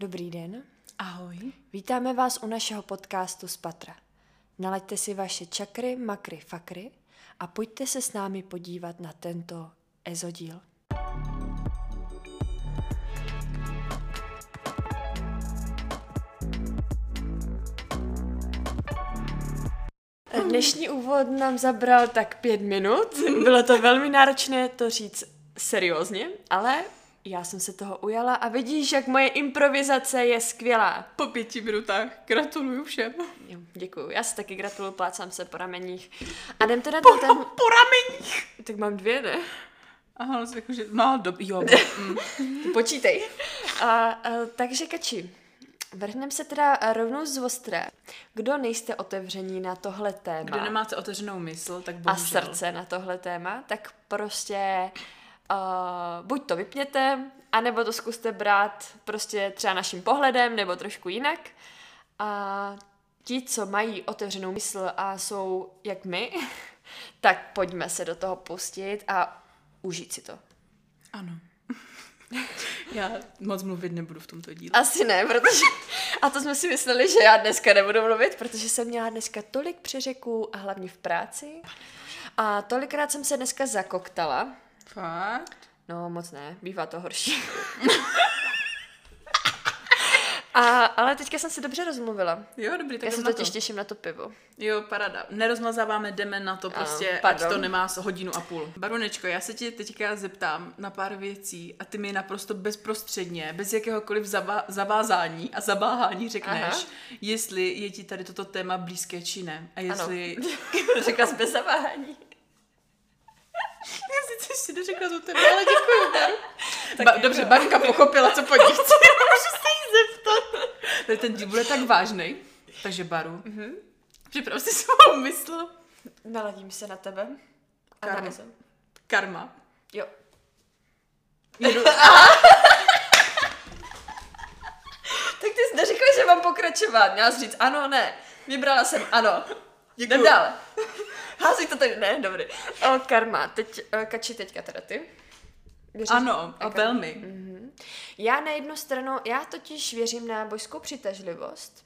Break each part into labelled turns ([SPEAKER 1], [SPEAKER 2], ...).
[SPEAKER 1] Dobrý den.
[SPEAKER 2] Ahoj.
[SPEAKER 1] Vítáme vás u našeho podcastu z Patra. Nalaďte si vaše čakry, makry, fakry a pojďte se s námi podívat na tento ezodíl. Dnešní úvod nám zabral tak pět minut. Bylo to velmi náročné to říct seriózně, ale já jsem se toho ujala a vidíš, jak moje improvizace je skvělá.
[SPEAKER 2] Po pěti minutách gratuluju všem.
[SPEAKER 1] Jo, děkuju. Já si taky gratuluju, plácám se po rameních. A jdem teda
[SPEAKER 2] Po,
[SPEAKER 1] do ten...
[SPEAKER 2] po rameních.
[SPEAKER 1] Tak mám dvě, ne?
[SPEAKER 2] Aha, no, jakože, no, do, jo. Mm.
[SPEAKER 1] Ty počítej. A, a, takže kači, vrhneme se teda rovnou z ostré. Kdo nejste otevření na tohle téma
[SPEAKER 2] Kdo nemáte otevřenou mysl, tak
[SPEAKER 1] a
[SPEAKER 2] bohužel.
[SPEAKER 1] srdce na tohle téma, tak prostě uh, buď to vypněte, anebo to zkuste brát prostě třeba naším pohledem, nebo trošku jinak. A ti, co mají otevřenou mysl a jsou jak my, tak pojďme se do toho pustit a užít si to.
[SPEAKER 2] Ano. Já moc mluvit nebudu v tomto díle.
[SPEAKER 1] Asi ne, protože... A to jsme si mysleli, že já dneska nebudu mluvit, protože jsem měla dneska tolik přeřeků a hlavně v práci. A tolikrát jsem se dneska zakoktala.
[SPEAKER 2] Fakt?
[SPEAKER 1] No, moc ne, bývá to horší. A, ale teďka jsem si dobře rozmluvila.
[SPEAKER 2] Jo, dobrý, tak
[SPEAKER 1] Já se totiž
[SPEAKER 2] to.
[SPEAKER 1] těším na to pivo.
[SPEAKER 2] Jo, parada. Nerozmazáváme, jdeme na to prostě, ať
[SPEAKER 1] pardon.
[SPEAKER 2] to nemá hodinu a půl. Barunečko, já se tě teďka zeptám na pár věcí a ty mi naprosto bezprostředně, bez jakéhokoliv zava- zavázání a zabáhání řekneš,
[SPEAKER 1] Aha.
[SPEAKER 2] jestli je ti tady toto téma blízké či ne. A jestli...
[SPEAKER 1] Řekla jsi bez zaváhání.
[SPEAKER 2] Já sice ještě neřekla to tebe, ale děkuju. Baru. Ba- dobře, Barunka pochopila, co po ní chci. Můžu se jí zeptat. Tady ten díl bude tak vážný. Takže Baru, mm-hmm. připrav si svou mysl.
[SPEAKER 1] Naladím se na tebe. A
[SPEAKER 2] Karma.
[SPEAKER 1] Ezo.
[SPEAKER 2] Karma.
[SPEAKER 1] Jo.
[SPEAKER 2] Jedu...
[SPEAKER 1] Tak ty jsi neřekla, že mám pokračovat. Měla jsi říct ano, ne. Vybrala jsem ano.
[SPEAKER 2] Děkuju.
[SPEAKER 1] Jdem dál. Hází to tady, ne, dobrý. O, karma, teď, o, kači teďka teda ty. Věříš
[SPEAKER 2] Ano, a velmi.
[SPEAKER 1] Mhm. Já na jednu stranu, já totiž věřím na božskou přitažlivost,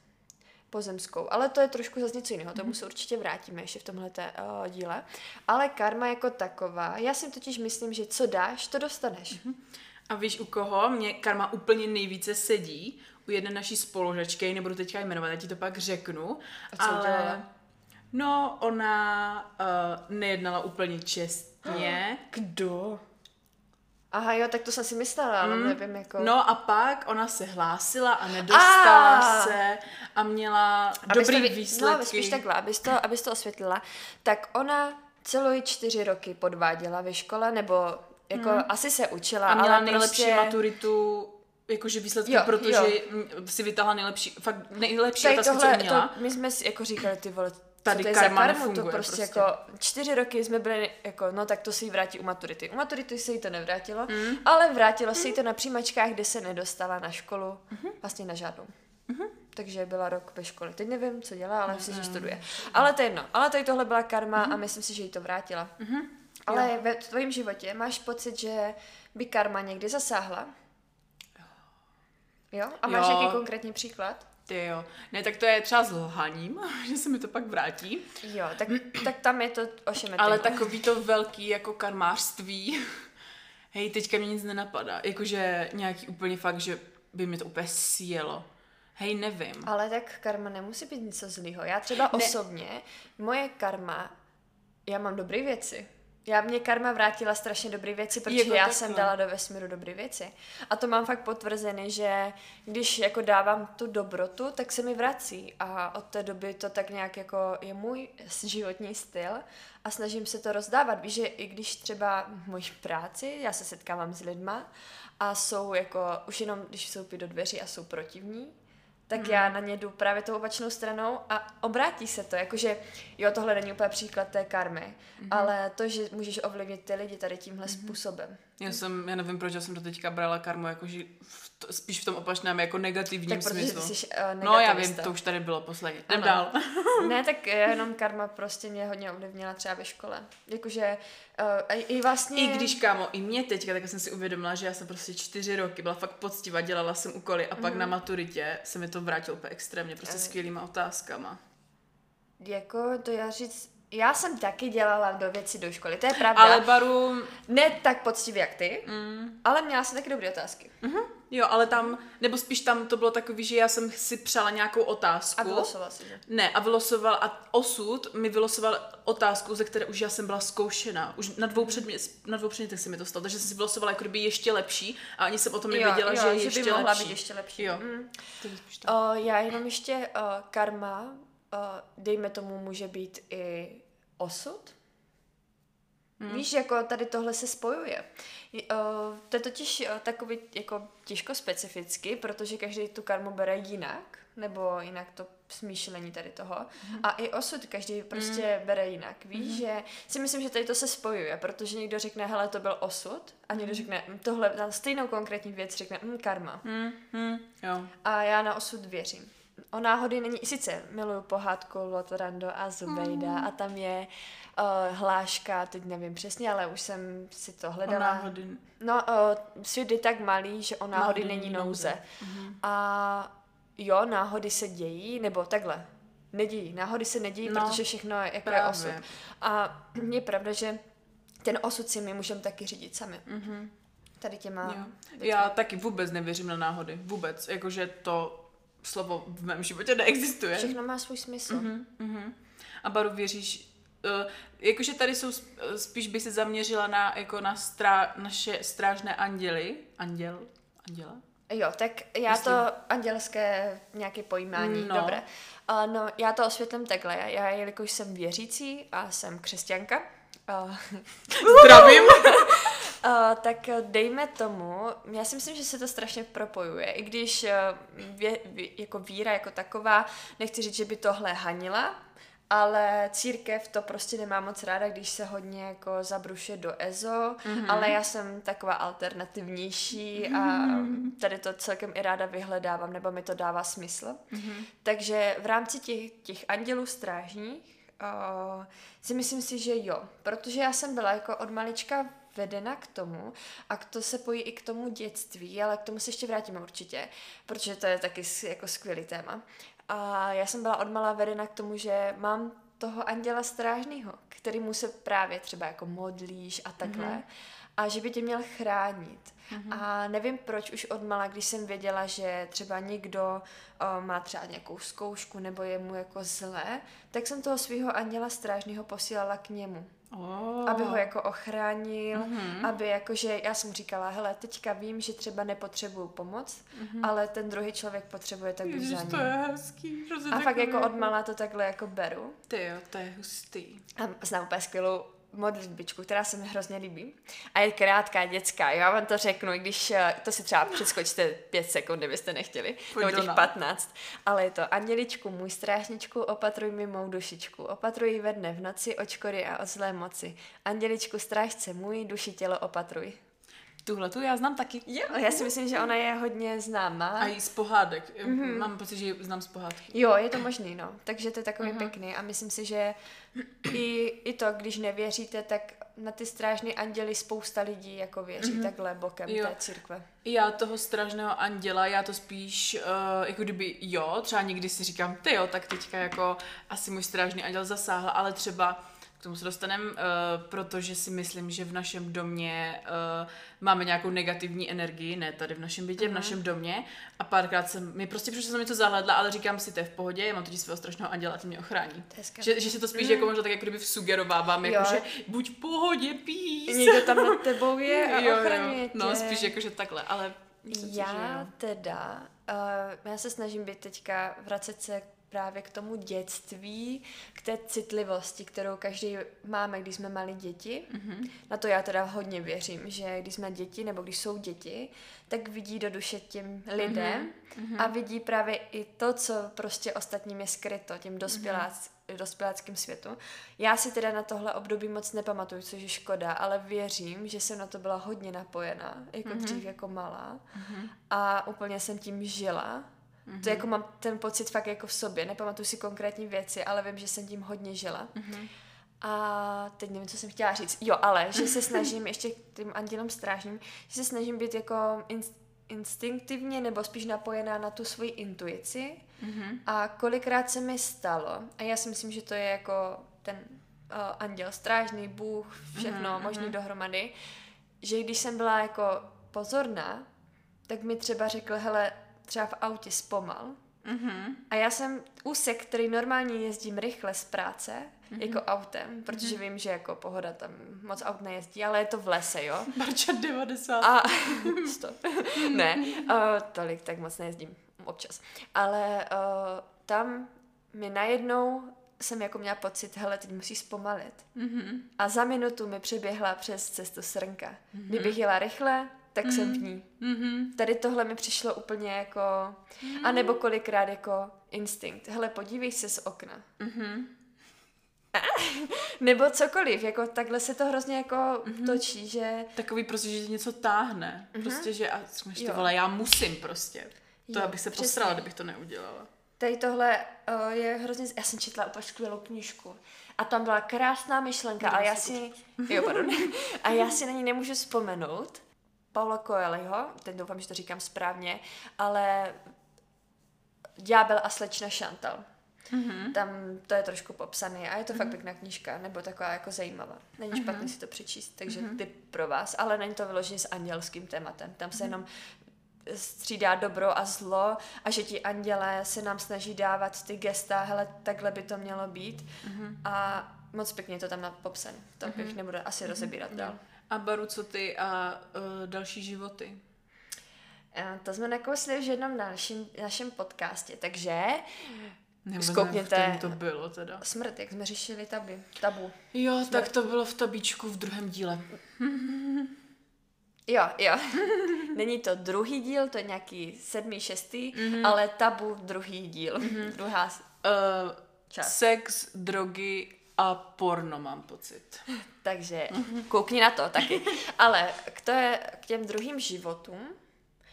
[SPEAKER 1] pozemskou, ale to je trošku zase něco jiného, tomu se určitě vrátíme ještě v tomhle uh, díle. Ale karma jako taková, já si totiž myslím, že co dáš, to dostaneš.
[SPEAKER 2] A víš u koho? Mě karma úplně nejvíce sedí. U jedné naší spolužačky, nebudu teďka jmenovat, já ti to pak řeknu.
[SPEAKER 1] A co udělala?
[SPEAKER 2] No, ona uh, nejednala úplně čestně.
[SPEAKER 1] Kdo? Aha, jo, tak to jsem si myslela, ale nevím, jako...
[SPEAKER 2] No a pak ona se hlásila a nedostala
[SPEAKER 1] Ah!
[SPEAKER 2] se a měla
[SPEAKER 1] Abys
[SPEAKER 2] dobrý
[SPEAKER 1] to, vy-
[SPEAKER 2] výsledky.
[SPEAKER 1] No, spíš takhle, abys to, abys to osvětlila. Tak ona celou čtyři roky podváděla ve škole, nebo jako asi se učila,
[SPEAKER 2] a měla
[SPEAKER 1] ale
[SPEAKER 2] nejlepší
[SPEAKER 1] prostě...
[SPEAKER 2] maturitu, jakože výsledky,
[SPEAKER 1] Jo,
[SPEAKER 2] protože
[SPEAKER 1] jo.
[SPEAKER 2] mm, si vytáhla nejlepší, fakt nejlepší
[SPEAKER 1] Tady
[SPEAKER 2] otázky,
[SPEAKER 1] tohle,
[SPEAKER 2] co měla.
[SPEAKER 1] to, my jsme si jako říkali, ty vole,
[SPEAKER 2] Tady
[SPEAKER 1] to je
[SPEAKER 2] karma
[SPEAKER 1] za karmu, to prostě,
[SPEAKER 2] prostě.
[SPEAKER 1] jako čtyři roky jsme byli jako, no tak to se jí vrátí u maturity. U maturity se jí to nevrátilo, mm. ale vrátilo se jí to na přijímačkách, kde se nedostala na školu,
[SPEAKER 2] Mhm.
[SPEAKER 1] vlastně na žádnou. Takže byla rok ve škole. Teď nevím, co dělá, ale myslím,
[SPEAKER 2] Mhm.
[SPEAKER 1] že studuje. Ale to je jedno. Ale tady tohle byla karma a myslím si, že jí to vrátila.
[SPEAKER 2] Mhm.
[SPEAKER 1] Ale ve tvém životě máš pocit, že by karma někdy zasáhla? Jo? A máš
[SPEAKER 2] Jo.
[SPEAKER 1] nějaký konkrétní příklad?
[SPEAKER 2] Ty jo. Ne, tak to je třeba s lhaním, že se mi to pak vrátí.
[SPEAKER 1] Jo, tak, tak tam je to ošemetný.
[SPEAKER 2] Ale takový to velký jako karmářství. Hej, teďka mě nic nenapadá. Jakože nějaký úplně fakt, že by mi to úplně sjelo. Hej, nevím.
[SPEAKER 1] Ale tak karma nemusí být něco zlýho. Já třeba
[SPEAKER 2] Ne.
[SPEAKER 1] osobně, moje karma, já mám dobré věci. Já mě karma vrátila strašně dobré věci, protože
[SPEAKER 2] Jako
[SPEAKER 1] já
[SPEAKER 2] takhle.
[SPEAKER 1] jsem dala do vesmíru dobré věci. A to mám fakt potvrzené, že když jako dávám tu dobrotu, tak se mi vrací. A od té doby to tak nějak jako je můj životní styl a snažím se to rozdávat. Víš, že i když třeba v mojí práci, já se setkávám s lidma a jsou jako, už jenom když vstoupí do dveří a jsou protivní, tak
[SPEAKER 2] Mhm.
[SPEAKER 1] já na ně jdu právě tou opačnou stranou a obrátí se to. Jakože, jo, tohle není úplně příklad té karmy,
[SPEAKER 2] Mhm.
[SPEAKER 1] ale to, že můžeš ovlivnit ty lidi tady tímhle způsobem.
[SPEAKER 2] Já jsem, já nevím, proč já jsem do teďka brala karmu, jakože v to, spíš v tom opačném jako negativním
[SPEAKER 1] tak
[SPEAKER 2] smyslu.
[SPEAKER 1] Jsi, uh,
[SPEAKER 2] no já vím, to už tady bylo posledně. Jdem dál.
[SPEAKER 1] ne, tak jenom karma prostě mě hodně ovlivnila třeba ve škole. Jakože uh, i vlastně...
[SPEAKER 2] I když, kámo, i mě teďka, tak jsem si uvědomila, že já jsem prostě čtyři roky byla fakt poctivá, dělala jsem úkoly a pak mm. na maturitě se mi to vrátilo úplně extrémně, prostě skvělýma otázkama.
[SPEAKER 1] Jako to já říct, já jsem taky dělala do věci do školy, to je pravda.
[SPEAKER 2] Ale baru...
[SPEAKER 1] Ne tak poctivě jak ty, mm. ale měla jsem taky dobré otázky.
[SPEAKER 2] Mm-hmm. Jo, ale tam, nebo spíš tam to bylo takový, že já jsem si přála nějakou otázku.
[SPEAKER 1] A vylosoval si, že?
[SPEAKER 2] Ne, a vylosoval, a osud mi vylosoval otázku, ze které už já jsem byla zkoušena. Už na dvou, předmě, na dvou předmětech se mi to stalo, takže jsem si vylosovala jako kdyby ještě lepší a ani jsem o tom nevěděla, jo, že je ještě
[SPEAKER 1] by mohla
[SPEAKER 2] lepší.
[SPEAKER 1] být ještě lepší.
[SPEAKER 2] Jo. Mm.
[SPEAKER 1] O, já jenom ještě o, karma, o, dejme tomu, může být i osud. Hmm. Víš, jako tady tohle se spojuje. To je totiž takový jako těžko specificky, protože každý tu karmu bere jinak, nebo jinak to smýšlení tady toho. Hmm. A i osud každý prostě hmm. bere jinak. Víš, hmm. že si myslím, že tady to se spojuje, protože někdo řekne, hele, to byl osud, a někdo hmm. řekne, hm, tohle, na stejnou konkrétní věc řekne, hm, karma.
[SPEAKER 2] Hmm. Hmm. Jo.
[SPEAKER 1] A já na osud věřím o náhody není, sice miluju pohádku Lotorando a Zubejda mm. a tam je uh, hláška, teď nevím přesně, ale už jsem si to hledala.
[SPEAKER 2] O náhody.
[SPEAKER 1] No, uh, svět je tak malý, že o náhody, náhody není nouze. nouze. Mm. A jo, náhody se dějí, nebo takhle, nedějí. Náhody se nedějí, no, protože všechno jako je osud. A je pravda, že ten osud si my můžeme taky řídit sami. Mm-hmm. Tady těma... Jo.
[SPEAKER 2] Já taky vůbec nevěřím na náhody. Vůbec. Jakože to slovo v mém životě neexistuje.
[SPEAKER 1] Všechno má svůj smysl.
[SPEAKER 2] Uh-huh, uh-huh. A Baru, věříš, uh, jakože tady jsou, spíš by se zaměřila na, jako na strá, naše strážné anděly. Anděl? Anděla?
[SPEAKER 1] Jo, tak já Myslím. to andělské nějaké pojímání, no. dobré. Uh, no, já to osvětlím takhle. Já, jelikož jsem věřící a jsem křesťanka, uh,
[SPEAKER 2] Zdravím!
[SPEAKER 1] Uh, tak dejme tomu, já si myslím, že se to strašně propojuje, i když uh, vě, vě, jako víra jako taková, nechci říct, že by tohle hanila, ale církev to prostě nemá moc ráda, když se hodně jako zabruše do EZO, mm-hmm. ale já jsem taková alternativnější a mm-hmm. tady to celkem i ráda vyhledávám, nebo mi to dává smysl. Mm-hmm. Takže v rámci těch, těch andělů strážních uh, si myslím si, že jo, protože já jsem byla jako od malička vedena k tomu a to se pojí i k tomu dětství, ale k tomu se ještě vrátíme určitě, protože to je taky jako skvělý téma. A já jsem byla odmala vedena k tomu, že mám toho anděla strážného, který mu se právě třeba jako modlíš a takhle. Mm-hmm. A že by tě měl chránit. Mm-hmm. A nevím proč už odmala, když jsem věděla, že třeba někdo o, má třeba nějakou zkoušku nebo je mu jako zlé, tak jsem toho svého anděla strážného posílala k němu. Oh. Aby ho jako ochránil, mm-hmm. aby jakože, já jsem říkala, hele, teďka vím, že třeba nepotřebuju pomoc, mm-hmm. ale ten druhý člověk potřebuje, tak buď za ním.
[SPEAKER 2] to je hezký.
[SPEAKER 1] A fakt jako od malá to takhle jako beru.
[SPEAKER 2] Ty jo, to je hustý.
[SPEAKER 1] A znám úplně skvělou modlitbičku, která se mi hrozně líbí. A je krátká, dětská, já vám to řeknu, i když eh, to si třeba přeskočíte pět sekund, kdybyste nechtěli, Pojď nebo těch patnáct. Ale je to, anděličku, můj strážničku, opatruj mi mou dušičku, opatruj ve dne v noci od škody a od zlé moci. Anděličku, strážce můj, duši tělo opatruj.
[SPEAKER 2] Tuhle tu já znám taky.
[SPEAKER 1] Jo, já si myslím, že ona je hodně známá.
[SPEAKER 2] A i z pohádek. Mm-hmm. Mám pocit, že ji znám z pohádky.
[SPEAKER 1] Jo, je to možný, no. Takže to je takový mm-hmm. pěkný. A myslím si, že i, i to, když nevěříte, tak na ty strážné anděly spousta lidí jako věří mm-hmm. takhle bokem jo. té církve.
[SPEAKER 2] Já toho strážného anděla, já to spíš, uh, jako kdyby jo, třeba někdy si říkám, ty jo, tak teďka jako asi můj strážný anděl zasáhl, ale třeba tomu se dostaneme, uh, protože si myslím, že v našem domě uh, máme nějakou negativní energii, ne tady v našem bytě, uh-huh. v mhm. našem domě. A párkrát jsem, mi prostě přišlo, jsem něco zahledla, ale říkám si, to je v pohodě, já mám totiž svého strašného anděla ty mě ochrání. Že, že si to spíš uh-huh. jako možná tak jako kdyby sugerovávám, jako že buď v pohodě, pís.
[SPEAKER 1] Někdo tam nad tebou je a jo, ochraňuje jo.
[SPEAKER 2] No, spíš jako, že takhle, ale
[SPEAKER 1] já si, teda, uh, já se snažím být teďka, vracet se právě k tomu dětství, k té citlivosti, kterou každý máme, když jsme mali děti. Mm-hmm. Na to já teda hodně věřím, že když jsme děti, nebo když jsou děti, tak vidí do duše těm lidem mm-hmm. a vidí právě i to, co prostě ostatním je skryto, těm dospěláckým dospěláckém světu. Já si teda na tohle období moc nepamatuju, což je škoda, ale věřím, že jsem na to byla hodně napojená, jako mm-hmm. dřív jako malá. Mm-hmm. A úplně jsem tím žila. Mm-hmm. To jako mám ten pocit fakt jako v sobě. Nepamatuju si konkrétní věci, ale vím, že jsem tím hodně žila. Mm-hmm. A teď nevím, co jsem chtěla říct. Jo, ale že se snažím ještě tím andělem strážním, že se snažím být jako in, instinktivně nebo spíš napojená na tu svoji intuici. Mm-hmm. A kolikrát se mi stalo, a já si myslím, že to je jako ten uh, anděl strážný, Bůh, všechno mm-hmm. možný dohromady, že když jsem byla jako pozorná, tak mi třeba řekl, hele, třeba v autě zpomal. Mm-hmm. A já jsem úsek, který normálně jezdím rychle z práce, mm-hmm. jako autem, protože mm-hmm. vím, že jako pohoda tam moc aut nejezdí, ale je to v lese, jo.
[SPEAKER 2] Barča 90.
[SPEAKER 1] A, stop. ne, uh, tolik, tak moc nejezdím, občas. Ale uh, tam mi najednou jsem jako měla pocit, hele, teď musíš zpomalit. Mm-hmm. A za minutu mi přeběhla přes cestu srnka. Mm-hmm. Kdybych jela rychle, tak mm-hmm. jsem v ní. Mm-hmm. Tady tohle mi přišlo úplně jako, mm-hmm. a nebo kolikrát jako instinkt. Hele, podívej se z okna. Mm-hmm. nebo cokoliv, jako takhle se to hrozně jako mm-hmm. točí, že...
[SPEAKER 2] Takový prostě, že něco táhne. Mm-hmm. Prostě, že a ty vole, já musím prostě. To, jo, abych se přesně. posrala, kdybych to neudělala.
[SPEAKER 1] Tady tohle uh, je hrozně... Já jsem četla úplně skvělou knížku. A tam byla krásná myšlenka, a já si... Jo, pardon. a já si na ní nemůžu vzpomenout. Paula Coelho, teď doufám, že to říkám správně, ale Ďábel a slečna Chantal. Mm-hmm. Tam to je trošku popsaný a je to mm-hmm. fakt pěkná knížka, nebo taková jako zajímavá. Není mm-hmm. špatný si to přečíst, takže mm-hmm. ty pro vás, ale není to vyloženě s andělským tématem. Tam se mm-hmm. jenom střídá dobro a zlo a že ti andělé se nám snaží dávat ty gesta, hele, takhle by to mělo být mm-hmm. a moc pěkně to tam na popsen. To mm-hmm. bych nebudu asi mm-hmm. rozebírat mm-hmm. dál.
[SPEAKER 2] A Baru, co ty a uh, další životy?
[SPEAKER 1] To jsme nakousli v jednom dalším našem podcastě, takže
[SPEAKER 2] nebo Zkoukněte. to bylo teda.
[SPEAKER 1] Smrt, jak jsme řešili taby, tabu.
[SPEAKER 2] Jo, Smrt. tak to bylo v tabíčku v druhém díle.
[SPEAKER 1] Jo, jo. Není to druhý díl, to je nějaký sedmý, šestý, mm-hmm. ale tabu druhý díl. Mm-hmm. Druhá uh,
[SPEAKER 2] část. Sex, drogy a porno, mám pocit.
[SPEAKER 1] Takže koukni na to taky. Ale k, to je, k těm druhým životům,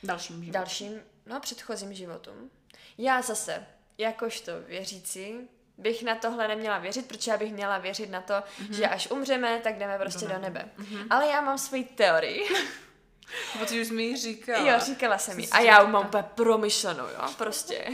[SPEAKER 2] dalším životům,
[SPEAKER 1] dalším, no předchozím životům, já zase, jakožto věřící, bych na tohle neměla věřit, protože já bych měla věřit na to, mm-hmm. že až umřeme, tak jdeme prostě do nebe. Mm-hmm. Ale já mám svoji teorii.
[SPEAKER 2] Protože už mi ji říkala.
[SPEAKER 1] Jo, říkala jsem ji. A já mám úplně promyšlenou, jo, prostě.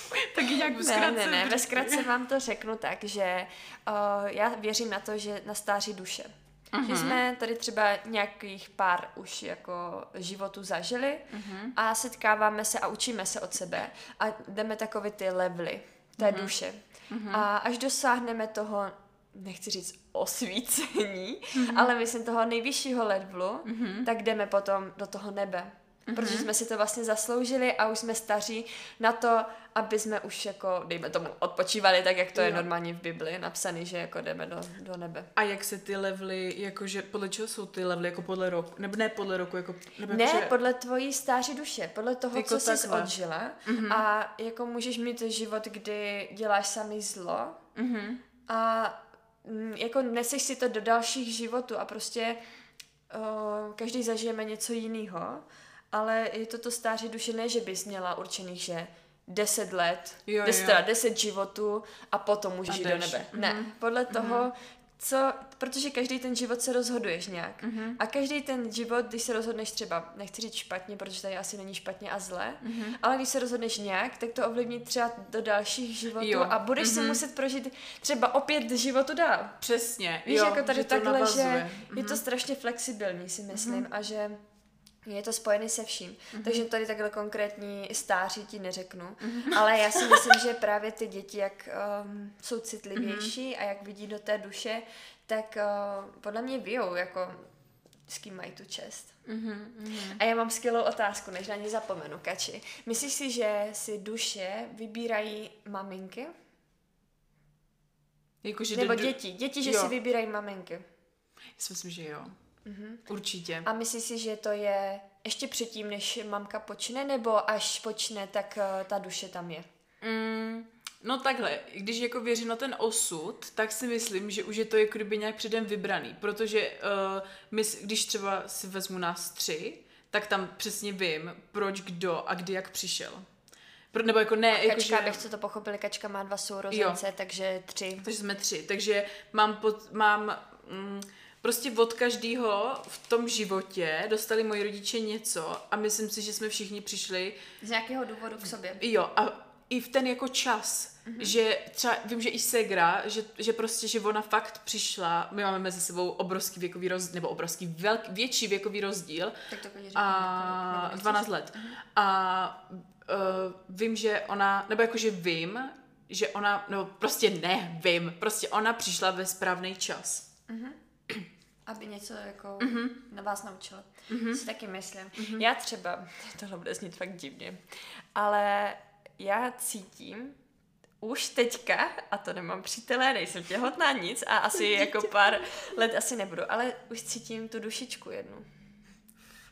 [SPEAKER 2] tak nějak ve
[SPEAKER 1] Ne, ne, ne, ve zkratce vám to řeknu tak, že uh, já věřím na to, že na stáří duše. Uh-huh. Že jsme tady třeba nějakých pár už jako životů zažili uh-huh. a setkáváme se a učíme se od sebe a jdeme takové ty levely té uh-huh. duše. Uh-huh. A až dosáhneme toho, nechci říct osvícení, uh-huh. ale myslím toho nejvyššího levelu, uh-huh. tak jdeme potom do toho nebe. Mm-hmm. Protože jsme si to vlastně zasloužili a už jsme staří na to, aby jsme už jako, dejme tomu, odpočívali tak, jak to jo. je normálně v Bibli napsaný, že jako jdeme do, do nebe.
[SPEAKER 2] A jak se ty levely, jakože podle čeho jsou ty levely, jako podle roku, nebo ne podle roku, jako... Nebo
[SPEAKER 1] ne, jako, podle tvojí stáří duše, podle toho, jako co jsi odžila mm-hmm. a jako můžeš mít život, kdy děláš samý zlo mm-hmm. a mm, jako neseš si to do dalších životů a prostě uh, každý zažijeme něco jiného ale je to to stáří duše, ne, že bys měla určených, že deset let, jo, deset, jo. deset životů a potom můžeš jít do nebe. Mm-hmm. Ne, mhm. podle mhm. toho, mm-hmm. co, protože každý ten život se rozhoduješ nějak. Mm-hmm. A každý ten život, když se rozhodneš třeba, nechci říct špatně, protože tady asi není špatně a zle, mm-hmm. ale když se rozhodneš nějak, tak to ovlivní třeba do dalších životů jo. a budeš mm-hmm. si muset prožít třeba opět životu dál.
[SPEAKER 2] Přesně.
[SPEAKER 1] Víš, jo, jako tady že takhle, že mm-hmm. je to mhm. strašně flexibilní, si myslím, mm-hmm. a že je to spojený se vším. Mm-hmm. Takže tady takhle konkrétní stáří ti neřeknu. Mm-hmm. Ale já si myslím, že právě ty děti, jak um, jsou citlivější mm-hmm. a jak vidí do té duše, tak uh, podle mě vyjou, jako s kým mají tu čest. Mm-hmm. A já mám skvělou otázku, než na ní zapomenu, Kači. Myslíš si, že si duše vybírají maminky? Jako, že Nebo do... děti. Děti, že jo. si vybírají maminky.
[SPEAKER 2] Já si myslím, že jo. Mm-hmm. Určitě.
[SPEAKER 1] A myslíš si, že to je ještě předtím, než mamka počne, nebo až počne, tak uh, ta duše tam je?
[SPEAKER 2] Mm, No takhle, když jako věřím na ten osud, tak si myslím, že už je to jako kdyby nějak předem vybraný, protože uh, my, když třeba si vezmu nás tři, tak tam přesně vím, proč kdo a kdy jak přišel. Pro, nebo jako ne,
[SPEAKER 1] A
[SPEAKER 2] jako
[SPEAKER 1] Kačka,
[SPEAKER 2] že...
[SPEAKER 1] abych to pochopili, Kačka má dva sourozence,
[SPEAKER 2] Jo.
[SPEAKER 1] takže tři.
[SPEAKER 2] Takže jsme tři. Takže mám, pod, mám mm, prostě od každého v tom životě dostali moji rodiče něco a myslím si, že jsme všichni přišli
[SPEAKER 1] Z nějakého důvodu k sobě.
[SPEAKER 2] Jo, a i v ten jako čas, mm-hmm. že třeba vím, že i Segra, že, že prostě, že ona fakt přišla, my máme mezi sebou obrovský věkový rozdíl, nebo obrovský velk, větší věkový rozdíl
[SPEAKER 1] Tak to klidně
[SPEAKER 2] a
[SPEAKER 1] řekni,
[SPEAKER 2] 12 let. A uh, vím, že ona, nebo jakože vím, že ona, no prostě ne, vím, prostě ona přišla ve správný čas.
[SPEAKER 1] Aby něco jako mm-hmm. na vás naučila. Mm-hmm. Si taky myslím. Mm-hmm. Já třeba, tohle bude znít fakt divně, ale já cítím už teďka, a to nemám přítele, nejsem těhotná, nic a asi jako pár let asi nebudu, ale už cítím tu dušičku jednu.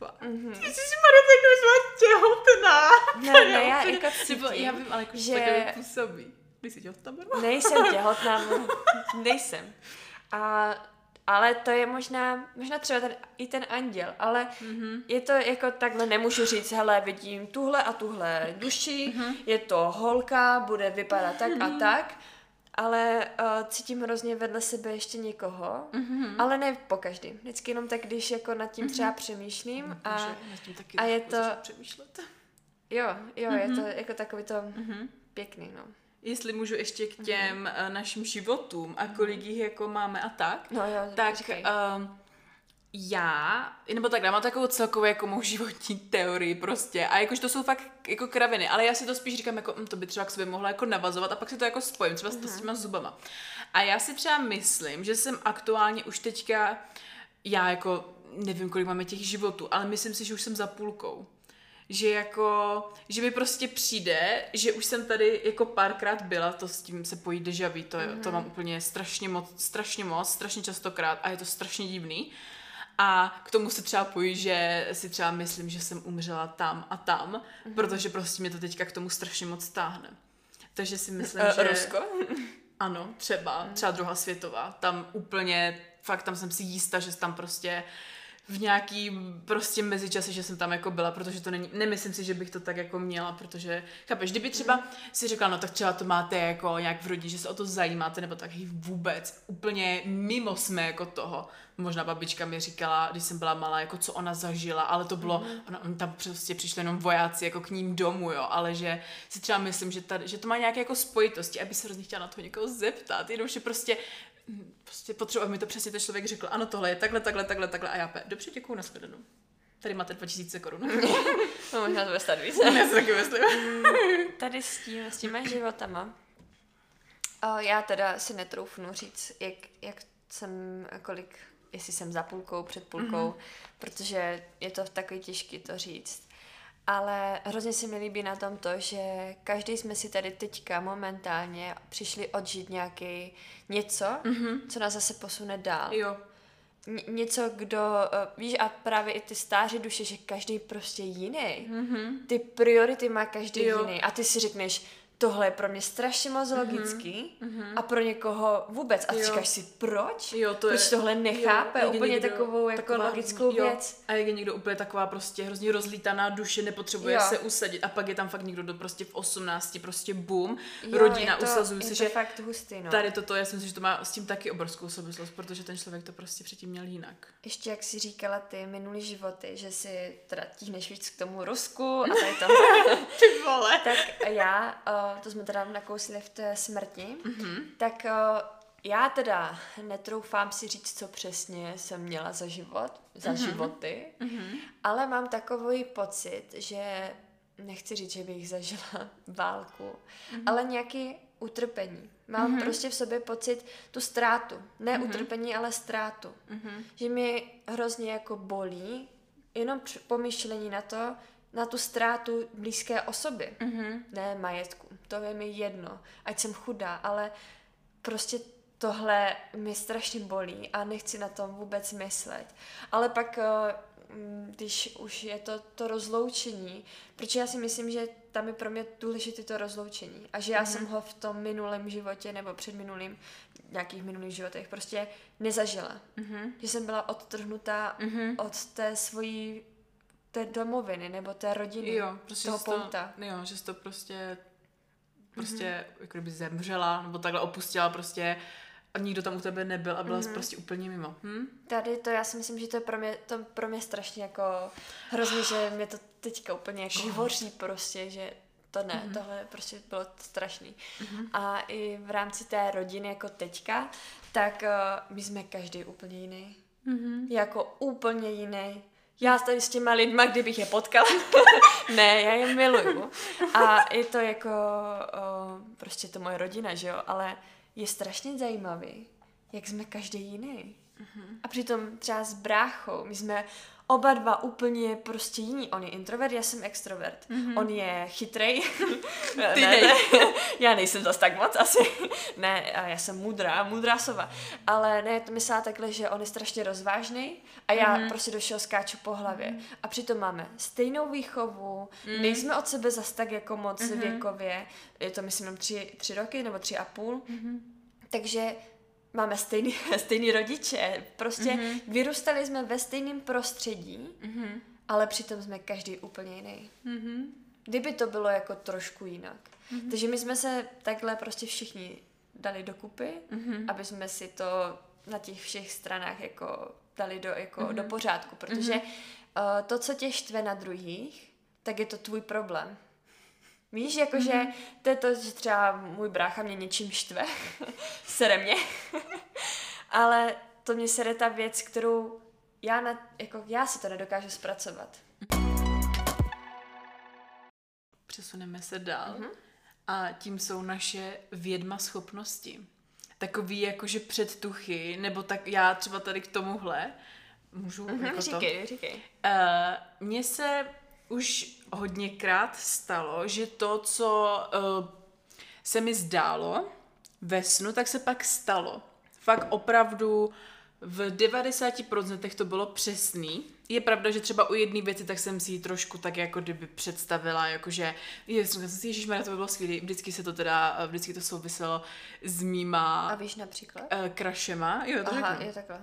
[SPEAKER 2] Mm-hmm. Ty jsi Maria, tak už byla těhotná.
[SPEAKER 1] Ne, ne, já jako
[SPEAKER 2] Nebo
[SPEAKER 1] cítím,
[SPEAKER 2] já vím, ale jako, že... působí. Ty jsi těhotná?
[SPEAKER 1] Nejsem těhotná, nejsem. A, ale to je možná, možná třeba ten, i ten anděl, ale mm-hmm. je to jako takhle, nemůžu říct, hele, vidím tuhle a tuhle duši, mm-hmm. je to holka, bude vypadat tak mm-hmm. a tak, ale uh, cítím hrozně vedle sebe ještě někoho, mm-hmm. ale ne po každý. Vždycky jenom tak, když jako nad tím třeba přemýšlím a,
[SPEAKER 2] Bože, nad tím taky
[SPEAKER 1] a je
[SPEAKER 2] jako
[SPEAKER 1] to-
[SPEAKER 2] přemýšlet.
[SPEAKER 1] jo, jo, mm-hmm. je to jako takový to mm-hmm. pěkný, no.
[SPEAKER 2] Jestli můžu ještě k těm mm-hmm. našim životům a kolik jich jako máme a tak,
[SPEAKER 1] No jo,
[SPEAKER 2] tak um, já, nebo tak, já mám takovou celkovou jako mou životní teorii prostě a jakož to jsou fakt jako kraviny, ale já si to spíš říkám jako, hm, to by třeba k sobě mohla jako navazovat a pak si to jako spojím, třeba mm-hmm. s těma zubama. A já si třeba myslím, že jsem aktuálně už teďka, já jako nevím, kolik máme těch životů, ale myslím si, že už jsem za půlkou že jako, že mi prostě přijde, že už jsem tady jako párkrát byla, to s tím se pojí deja vu, to, mm. to mám úplně strašně moc, strašně moc, strašně častokrát a je to strašně divný. A k tomu se třeba pojí, že si třeba myslím, že jsem umřela tam a tam, mm. protože prostě mě to teďka k tomu strašně moc táhne. Takže si myslím,
[SPEAKER 1] Eh,
[SPEAKER 2] že...
[SPEAKER 1] Rusko?
[SPEAKER 2] Ano, třeba, třeba druhá světová. Tam úplně, fakt tam jsem si jistá, že tam prostě v nějaký prostě mezičase, že jsem tam jako byla, protože to není, nemyslím si, že bych to tak jako měla, protože, chápeš, kdyby třeba si řekla, no tak třeba to máte jako nějak v rodině, že se o to zajímáte, nebo tak vůbec, úplně mimo jsme jako toho. Možná babička mi říkala, když jsem byla malá, jako co ona zažila, ale to bylo, ona, oni tam prostě přišli jenom vojáci jako k ním domů, jo, ale že si třeba myslím, že, tady, že to má nějaké jako spojitosti, aby se hrozně chtěla na to někoho zeptat, jenom že prostě prostě potřebuji, aby mi to přesně ten člověk řekl, ano, tohle je takhle, takhle, takhle, takhle a já pe, dobře, děkuju, nashledanou. Tady máte 2000 korun.
[SPEAKER 1] No, možná to bude stát víc.
[SPEAKER 2] Já si taky myslím.
[SPEAKER 1] Tady s tím, s těma životama. O, já teda si netroufnu říct, jak, jak jsem, kolik, jestli jsem za půlkou, před půlkou, mm-hmm. protože je to takový těžký to říct. Ale hrozně se mi líbí na tom to, že každý jsme si tady teďka momentálně přišli odžít nějaký něco, mm-hmm. co nás zase posune dál.
[SPEAKER 2] Jo.
[SPEAKER 1] Ně- něco, kdo, uh, víš, a právě i ty stáří duše, že každý prostě jiný. Mm-hmm. Ty priority má každý
[SPEAKER 2] Jo.
[SPEAKER 1] jiný. A ty si řekneš, tohle je pro mě strašně moc logický mm-hmm. a pro někoho vůbec. A
[SPEAKER 2] Jo.
[SPEAKER 1] říkáš si, proč?
[SPEAKER 2] Jo, to
[SPEAKER 1] proč
[SPEAKER 2] je-
[SPEAKER 1] tohle nechápe?
[SPEAKER 2] Jo,
[SPEAKER 1] úplně
[SPEAKER 2] někdo
[SPEAKER 1] takovou jako
[SPEAKER 2] taková-
[SPEAKER 1] logickou
[SPEAKER 2] jo,
[SPEAKER 1] věc.
[SPEAKER 2] A jak je někdo úplně taková prostě hrozně rozlítaná duše, nepotřebuje
[SPEAKER 1] Jo.
[SPEAKER 2] se usadit a pak je tam fakt někdo do prostě v 18, prostě boom,
[SPEAKER 1] Jo,
[SPEAKER 2] rodina,
[SPEAKER 1] to,
[SPEAKER 2] usazují
[SPEAKER 1] je
[SPEAKER 2] se,
[SPEAKER 1] to
[SPEAKER 2] že
[SPEAKER 1] fakt hustý, no.
[SPEAKER 2] tady toto, já si myslím, že to má s tím taky obrovskou souvislost, protože ten člověk to prostě předtím měl jinak.
[SPEAKER 1] Ještě jak jsi říkala ty minulý životy, že si teda tíhneš víc k tomu Rusku a tady to.
[SPEAKER 2] Ty vole.
[SPEAKER 1] tak já, uh, to jsme teda nakousli v té smrti, mm-hmm. tak uh, já teda netroufám si říct, co přesně jsem měla za život, za mm-hmm. životy, mm-hmm. ale mám takový pocit, že nechci říct, že bych zažila válku, mm-hmm. ale nějaký utrpení. Mám mm-hmm. prostě v sobě pocit tu ztrátu. Ne mm-hmm. utrpení, ale ztrátu. Mm-hmm. Že mi hrozně jako bolí jenom pomyšlení na to, na tu ztrátu blízké osoby. Mm-hmm. Ne majetku. To je mi jedno. Ať jsem chudá, ale prostě tohle mě strašně bolí a nechci na tom vůbec myslet. Ale pak uh, mm, když už je to to rozloučení, protože já si myslím, že tam je pro mě důležité to rozloučení a že já mm-hmm. jsem ho v tom minulém životě nebo předminulým, nějakých minulých životech prostě nezažila. Mm-hmm. Že jsem byla odtrhnutá mm-hmm. od té svojí té domoviny nebo té rodiny,
[SPEAKER 2] jo, prostě toho pouta. To, jo, že jsi to prostě prostě mm-hmm. jako kdyby zemřela nebo takhle opustila prostě a nikdo tam u tebe nebyl a byla mm-hmm. prostě úplně mimo. Hm?
[SPEAKER 1] Tady to, já si myslím, že to je pro mě, to pro mě strašně jako hrozně, že mě to teďka úplně jako hoří prostě, že to ne, mm-hmm. tohle prostě bylo strašný. Mm-hmm. A i v rámci té rodiny jako teďka, tak uh, my jsme každý úplně jiný. Mm-hmm. Jako úplně jiný. Já tady s těma lidma, kdybych je potkala, ne, já je miluju. A je to jako o, prostě to moje rodina, že jo, ale je strašně zajímavý, jak jsme každý jiný. Mm-hmm. A přitom třeba s bráchou, my jsme oba dva úplně prostě jiní. On je introvert, já jsem extrovert. Mm-hmm. On je chytrej. Ty ne, ne, já nejsem zas tak moc asi. ne, já jsem mudrá, mudrá sova. Ale ne, to myslela takhle, že on je strašně rozvážný a já mm-hmm. prostě došel skáču po hlavě. Mm-hmm. A přitom máme stejnou výchovu, mm-hmm. nejsme od sebe zas tak jako moc mm-hmm. věkově. Je to myslím tři, tři roky nebo tři a půl. Mm-hmm. Takže máme stejný, stejný rodiče, prostě mm-hmm. vyrůstali jsme ve stejném prostředí, mm-hmm. ale přitom jsme každý úplně jiný. Mm-hmm. Kdyby to bylo jako trošku jinak. Mm-hmm. Takže my jsme se takhle prostě všichni dali dokupy, mm-hmm. aby jsme si to na těch všech stranách jako dali do, jako mm-hmm. do pořádku, protože mm-hmm. uh, to, co tě štve na druhých, tak je to tvůj problém. Víš, jakože mm-hmm. to je to, že třeba můj brácha mě něčím štve, sere mě, ale to mě sere ta věc, kterou já, na, jako já si to nedokážu zpracovat.
[SPEAKER 2] Přesuneme se dál mm-hmm. a tím jsou naše vědma schopnosti. Takový jakože předtuchy, nebo tak já třeba tady k tomuhle můžu mm-hmm,
[SPEAKER 1] jako říkej, to. říkej.
[SPEAKER 2] Uh, mně se už hodněkrát stalo, že to, co uh, se mi zdálo ve snu, tak se pak stalo. Fakt opravdu v 90% to bylo přesný. Je pravda, že třeba u jedné věci tak jsem si ji trošku tak jako kdyby představila, jakože Ježíš, to by bylo skvělé. Vždycky se to teda, eh, vždycky to souviselo s mýma...
[SPEAKER 1] A víš například?
[SPEAKER 2] Uh, krašema. Jo, to
[SPEAKER 1] Aha, je takhle.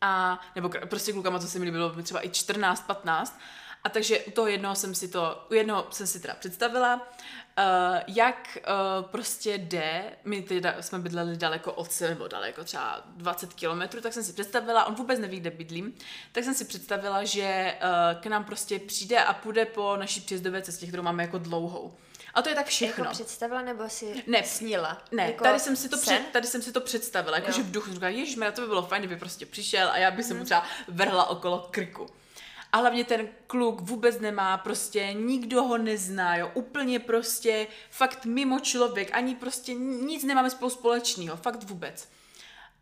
[SPEAKER 2] A, nebo prostě klukama, co se mi líbilo, třeba i 14, 15. A takže u toho jednoho jsem si to, u jednoho jsem si teda představila, uh, jak uh, prostě jde, my teda jsme bydleli daleko od sebe, nebo daleko třeba 20 kilometrů, tak jsem si představila, on vůbec neví, kde bydlím, tak jsem si představila, že uh, k nám prostě přijde a půjde po naší příjezdové cestě, kterou máme jako dlouhou. A to je tak všechno.
[SPEAKER 1] Jako představila nebo si
[SPEAKER 2] ne,
[SPEAKER 1] snila?
[SPEAKER 2] Ne, jako tady, jsem si to před, tady jsem si to představila, jakože v duchu jsem říkala, ježiš, to by bylo fajn, kdyby prostě přišel a já bych mm. se mu třeba vrhla okolo krku. A hlavně ten kluk vůbec nemá, prostě nikdo ho nezná, jo, úplně prostě fakt mimo člověk, ani prostě nic nemáme spolu společného, fakt vůbec.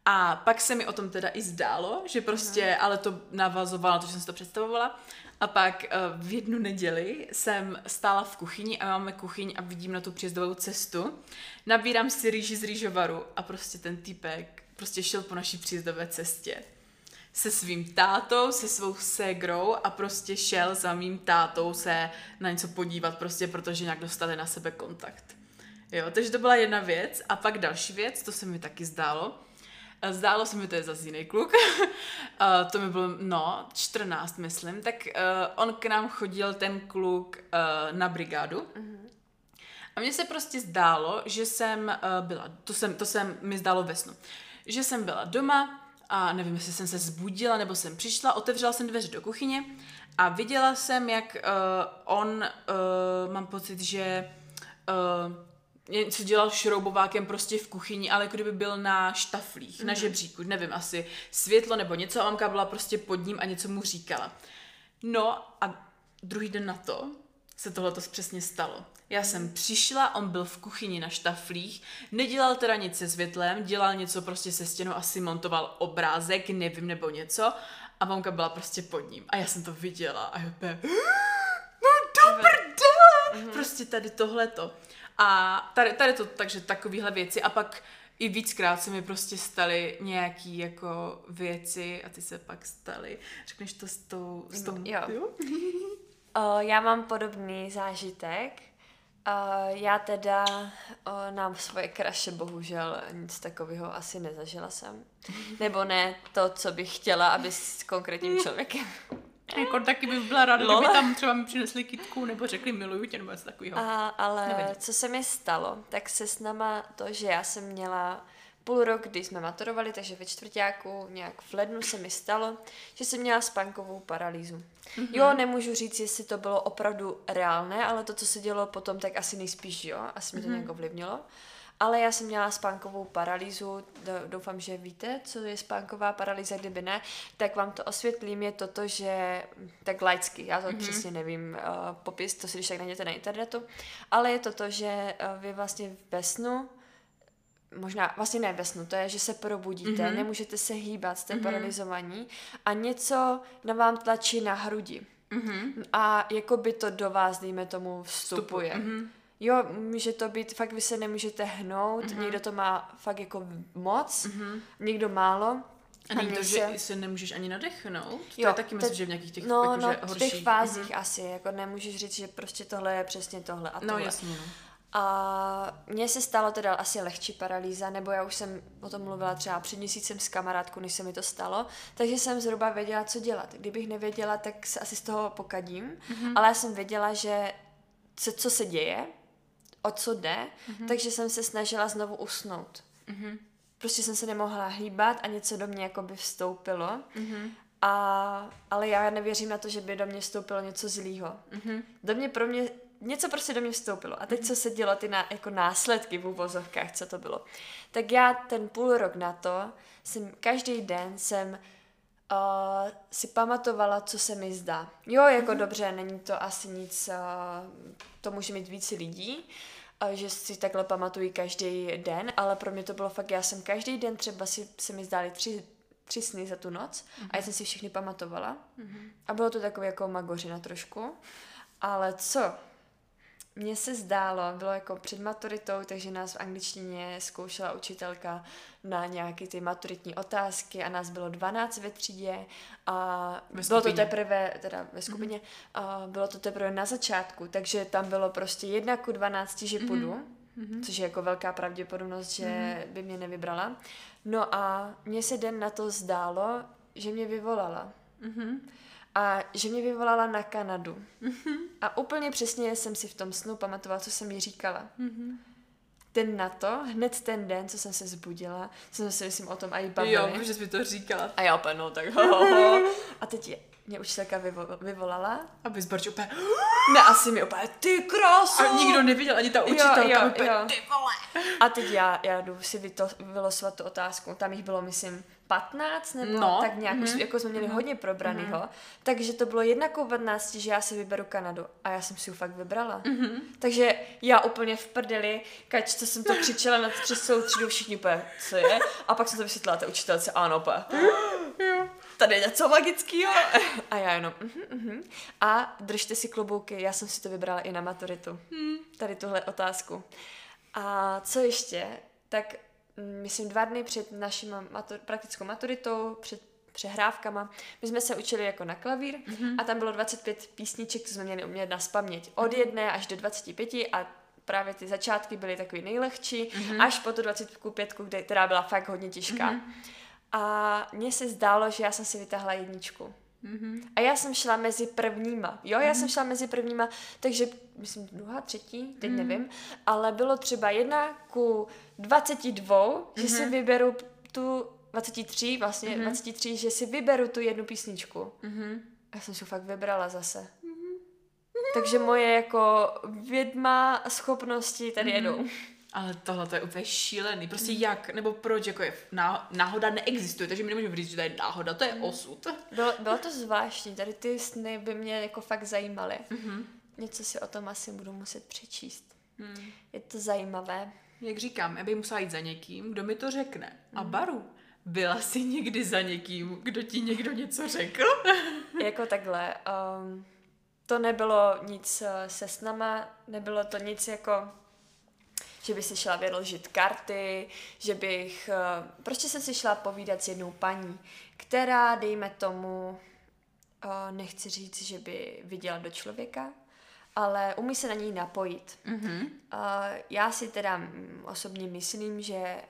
[SPEAKER 2] A pak se mi o tom teda i zdálo, že prostě, no. ale to navazovalo na to, že jsem si to představovala. A pak uh, v jednu neděli jsem stála v kuchyni a máme kuchyň a vidím na tu příjezdovou cestu. Nabírám si rýži z rýžovaru a prostě ten týpek prostě šel po naší příjezdové cestě se svým tátou, se svou ségrou a prostě šel za mým tátou se na něco podívat, prostě protože nějak dostali na sebe kontakt. Jo, takže to byla jedna věc. A pak další věc, to se mi taky zdálo. Zdálo se mi, to je zase jiný kluk. to mi bylo, no, 14, myslím. Tak uh, on k nám chodil, ten kluk, uh, na brigádu. Mm-hmm. A mně se prostě zdálo, že jsem uh, byla, to, jsem, to jsem mi zdálo ve snu, že jsem byla doma, a nevím, jestli jsem se zbudila nebo jsem přišla, otevřela jsem dveře do kuchyně a viděla jsem, jak uh, on, uh, mám pocit, že uh, něco dělal šroubovákem prostě v kuchyni, ale jako kdyby byl na štaflích, mm-hmm. na mhm. žebříku, nevím, asi světlo nebo něco a mamka byla prostě pod ním a něco mu říkala. No a druhý den na to se tohle přesně stalo. Já jsem přišla, on byl v kuchyni na štaflích, nedělal teda nic se světlem, dělal něco prostě se stěnou, asi montoval obrázek, nevím, nebo něco a mamka byla prostě pod ním. A já jsem to viděla a já úplně, no do prdele! Mm-hmm. Prostě tady tohleto. A tady, tady to, takže takovýhle věci. A pak i víckrát se mi prostě staly nějaký jako věci a ty se pak staly. Řekneš to s tou... S tou
[SPEAKER 1] jo. jo? uh, já mám podobný zážitek. Uh, já teda uh, nám svoje kraše bohužel nic takového asi nezažila jsem. Nebo ne to, co bych chtěla, aby s konkrétním člověkem.
[SPEAKER 2] Jako taky bych byla ráda, kdyby tam třeba mi přinesli kitku nebo řekli miluju tě nebo něco takového.
[SPEAKER 1] A, ale Nevím. co se mi stalo, tak se s náma to, že já jsem měla půl rok, kdy jsme maturovali, takže ve čtvrtáku nějak v lednu se mi stalo, že jsem měla spánkovou paralýzu. Mm-hmm. Jo, nemůžu říct, jestli to bylo opravdu reálné, ale to, co se dělo potom, tak asi nejspíš jo, asi mi to mm-hmm. nějak ovlivnilo. Ale já jsem měla spánkovou paralýzu, doufám, že víte, co je spánková paralýza, kdyby ne, tak vám to osvětlím, je toto, že, tak laicky, já to mm-hmm. přesně nevím, uh, popis, to si když tak najděte na internetu, ale je to to, že uh, vy vlastně ve snu, možná, vlastně ne ve snu, to je, že se probudíte, mm-hmm. nemůžete se hýbat, jste mm-hmm. paralizovaní a něco na vám tlačí na hrudi. Mm-hmm. A jako by to do vás, dejme tomu, vstupuje. Mm-hmm. Jo, může to být, fakt vy se nemůžete hnout, mm-hmm. někdo to má fakt jako moc, mm-hmm. někdo málo.
[SPEAKER 2] A není to, že se nemůžeš ani nadechnout? To jo, je taky myslím, že v nějakých těch
[SPEAKER 1] no, jako, no, v těch fázích mm-hmm. asi, jako nemůžeš říct, že prostě tohle je přesně tohle a no, tohle.
[SPEAKER 2] No jasně, no.
[SPEAKER 1] A mně se stalo teda asi lehčí paralýza, nebo já už jsem o tom mluvila třeba před měsícem s kamarádkou, než se mi to stalo, takže jsem zhruba věděla, co dělat. Kdybych nevěděla, tak se asi z toho pokadím, mm-hmm. ale já jsem věděla, že co, co se děje, o co jde, mm-hmm. takže jsem se snažila znovu usnout. Mm-hmm. Prostě jsem se nemohla hýbat a něco do mě jako by vstoupilo. Mm-hmm. A, ale já nevěřím na to, že by do mě vstoupilo něco zlýho. Mm-hmm. Do mě pro mě něco prostě do mě vstoupilo. A teď, co se dělo, ty na, jako následky v úvozovkách, co to bylo. Tak já ten půl rok na to, jsem každý den jsem uh, si pamatovala, co se mi zdá. Jo, jako mm-hmm. dobře, není to asi nic, uh, to může mít více lidí, uh, že si takhle pamatují každý den, ale pro mě to bylo fakt, já jsem každý den třeba si, se mi zdály tři, tři sny za tu noc mm-hmm. a já jsem si všechny pamatovala. Mm-hmm. A bylo to takové jako magořina trošku. Ale co? Mně se zdálo, bylo jako před maturitou, takže nás v angličtině zkoušela učitelka na nějaké ty maturitní otázky a nás bylo 12 ve třídě a bylo to teprve, teda ve skupině, mm-hmm. a bylo to teprve na začátku, takže tam bylo prostě jedna ku 12, že půjdu, mm-hmm. což je jako velká pravděpodobnost, že mm-hmm. by mě nevybrala. No a mně se den na to zdálo, že mě vyvolala. Mm-hmm a že mě vyvolala na Kanadu. Mm-hmm. A úplně přesně jsem si v tom snu pamatovala, co jsem jí říkala. Mm-hmm. Ten na to, hned ten den, co jsem se zbudila, jsem se myslím o tom i bavili.
[SPEAKER 2] Jo, že jsi mi to říkala.
[SPEAKER 1] A já úplně, no tak ho, ho, ho. A teď je, mě učitelka vyvo- vyvolala.
[SPEAKER 2] A bys Barči úplně...
[SPEAKER 1] Ne, asi mi úplně, ty krásu.
[SPEAKER 2] A nikdo neviděl, ani ta učitelka. Jo, jo, úplně, jo. ty vole.
[SPEAKER 1] A teď já, já jdu si vyto, vylosovat tu otázku. Tam jich bylo, myslím, 15 nebo no. tak nějak, mm-hmm. už jako jsme měli mm-hmm. hodně probranýho, mm-hmm. takže to bylo jedna ku 15, že já si vyberu Kanadu a já jsem si ji fakt vybrala. Mm-hmm. Takže já úplně v prdeli, kač, co jsem to křičela na třesou třídu, všichni úplně, co je? A pak jsem to vysvětlila té učitelce, ano, úplně. Tady je něco magického. A já jenom, uh-huh, uh-huh. A držte si klobouky, já jsem si to vybrala i na maturitu. Hmm. Tady tuhle otázku. A co ještě? Tak myslím, dva dny před naší matur, praktickou maturitou, před přehrávkama. My jsme se učili jako na klavír mm-hmm. a tam bylo 25 písniček, co jsme měli umět na spaměť. Od jedné až do 25 a právě ty začátky byly takový nejlehčí, mm-hmm. až po tu 25, kde, která byla fakt hodně těžká. Mm-hmm. A mně se zdálo, že já jsem si vytáhla jedničku. Mm-hmm. A já jsem šla mezi prvníma. Jo, já mm-hmm. jsem šla mezi prvníma, takže myslím druhá, třetí, teď mm-hmm. nevím, ale bylo třeba jedna ku 22, mm-hmm. že si mhm. vyberu tu 23, vlastně mm-hmm. 23, že si vyberu tu jednu písničku. Mm-hmm. Já jsem si fakt vybrala zase. Mm-hmm. Takže moje jako vědma schopnosti tady mm-hmm. jedou.
[SPEAKER 2] Ale tohle to je úplně šílený. Prostě jak, nebo proč, jako je náhoda neexistuje, takže my nemůžeme říct, že to je náhoda, to je mm. osud.
[SPEAKER 1] Bylo, bylo to zvláštní, tady ty sny by mě jako fakt zajímaly. Mm-hmm. Něco si o tom asi budu muset přečíst. Mm. Je to zajímavé.
[SPEAKER 2] Jak říkám, já bych musela jít za někým, kdo mi to řekne. Mm. A baru, byla jsi někdy za někým, kdo ti někdo něco řekl?
[SPEAKER 1] jako takhle. Um, to nebylo nic uh, se snama, nebylo to nic jako že by si šla vyložit karty, že bych, uh, prostě jsem si šla povídat s jednou paní, která, dejme tomu, uh, nechci říct, že by viděla do člověka, ale umí se na ní napojit. Mm-hmm. Já si teda osobně myslím, že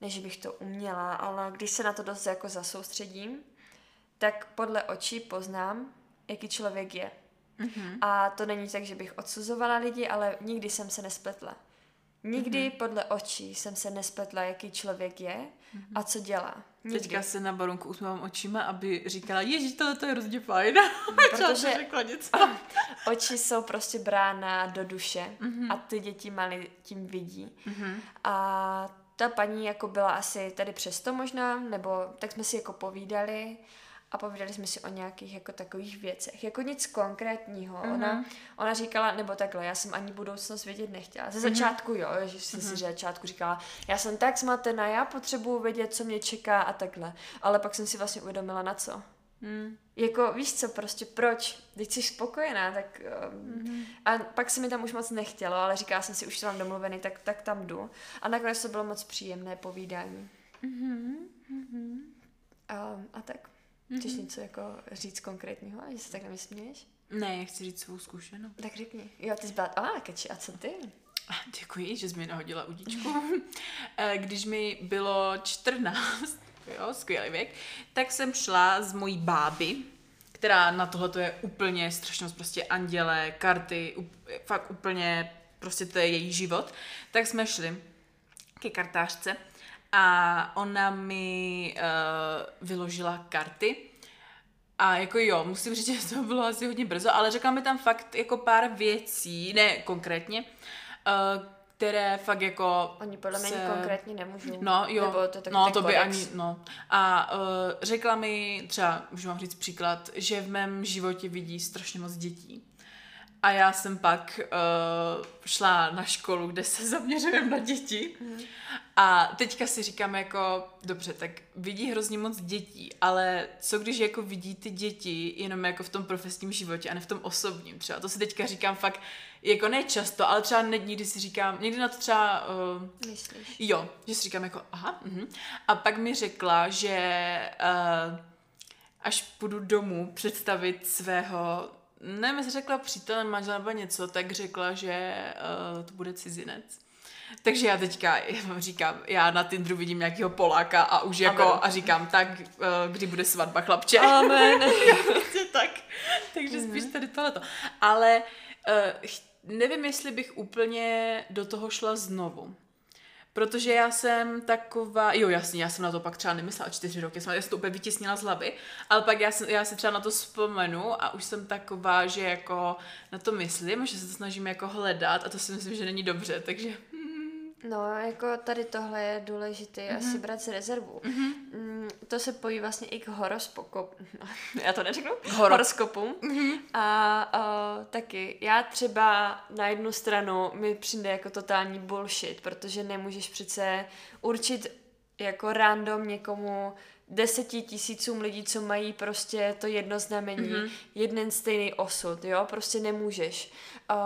[SPEAKER 1] než bych to uměla, ale když se na to dost jako zasoustředím, tak podle očí poznám, jaký člověk je. Mm-hmm. A to není tak, že bych odsuzovala lidi, ale nikdy jsem se nespletla. Nikdy mm-hmm. podle očí jsem se nespletla, jaký člověk je mm-hmm. a co dělá. Nikdy.
[SPEAKER 2] Teďka se na barunku usmívám očima, aby říkala, ježíš, tohle to je hrozně fajn. Protože řekla něco.
[SPEAKER 1] oči jsou prostě brána do duše mm-hmm. a ty děti mali tím vidí. Mm-hmm. A ta paní jako byla asi tady přesto možná, nebo tak jsme si jako povídali a povídali jsme si o nějakých jako takových věcech. Jako nic konkrétního. Mm-hmm. Ona, ona říkala, nebo takhle, já jsem ani budoucnost vědět nechtěla. Ze mm-hmm. začátku jo, že jsem mm-hmm. si že začátku říkala, já jsem tak smatená, já potřebuju vědět, co mě čeká a takhle. Ale pak jsem si vlastně uvědomila na co. Mm. Jako víš co, prostě proč? Teď jsi spokojená, tak... Um, mm-hmm. A pak se mi tam už moc nechtělo, ale říkala jsem si, už to mám domluvený, tak, tak tam jdu. A nakonec to bylo moc příjemné povídání. Mm-hmm. Um, a tak. Chceš mm-hmm. něco jako říct konkrétního, že se tak nevysměješ?
[SPEAKER 2] Ne, já chci říct svou zkušenost.
[SPEAKER 1] Tak řekni. Jo, ty jsi byla... A, keči, a co ty?
[SPEAKER 2] Děkuji, že jsi mi nahodila udíčku. Eh, když mi bylo 14, jo, skvělý věk, tak jsem šla z mojí báby, která na tohle to je úplně strašnost, prostě anděle, karty, fakt úplně, prostě to je její život, tak jsme šli ke kartářce a ona mi uh, vyložila karty a jako jo, musím říct, že to bylo asi hodně brzo, ale řekla mi tam fakt jako pár věcí, ne konkrétně, uh, které fakt jako...
[SPEAKER 1] Oni podle mě se... konkrétně nemůžou.
[SPEAKER 2] No jo, Nebo to, no to by ani, no. A uh, řekla mi třeba, můžu vám říct příklad, že v mém životě vidí strašně moc dětí. A já jsem pak uh, šla na školu, kde se zaměřujeme na děti. Mm. A teďka si říkám jako, dobře, tak vidí hrozně moc dětí, ale co když jako vidí ty děti jenom jako v tom profesním životě a ne v tom osobním třeba. To si teďka říkám fakt, jako ne často, ale třeba někdy si říkám, někdy na to třeba... Uh,
[SPEAKER 1] Myslíš?
[SPEAKER 2] Jo, že si říkám jako, aha, uh-huh. A pak mi řekla, že uh, až půjdu domů představit svého nevím, jestli řekla přítel, manžel nebo něco, tak řekla, že uh, to bude cizinec. Takže já teďka říkám, já na Tinderu vidím nějakého Poláka a už jako Amen. a říkám, tak uh, kdy bude svatba chlapče.
[SPEAKER 1] Amen.
[SPEAKER 2] tak. Takže mm-hmm. spíš tady tohleto. Ale uh, nevím, jestli bych úplně do toho šla znovu. Protože já jsem taková, jo jasně, já jsem na to pak třeba nemyslela čtyři roky, jsem, já jsem to úplně vytěsnila z hlavy, ale pak já, jsem, já si třeba na to vzpomenu a už jsem taková, že jako na to myslím, že se to snažím jako hledat a to si myslím, že není dobře, takže
[SPEAKER 1] No, jako tady tohle je důležité mm-hmm. asi brát si rezervu. Mm-hmm. Mm, to se pojí vlastně i k horoskopu. já to neřeknu? Horo. Horoskopu. Mm-hmm. A uh, taky, já třeba na jednu stranu mi přijde jako totální bullshit, protože nemůžeš přece určit jako random někomu deseti tisícům lidí, co mají prostě to jedno znamení, mm-hmm. jeden stejný osud, jo, prostě nemůžeš. Uh,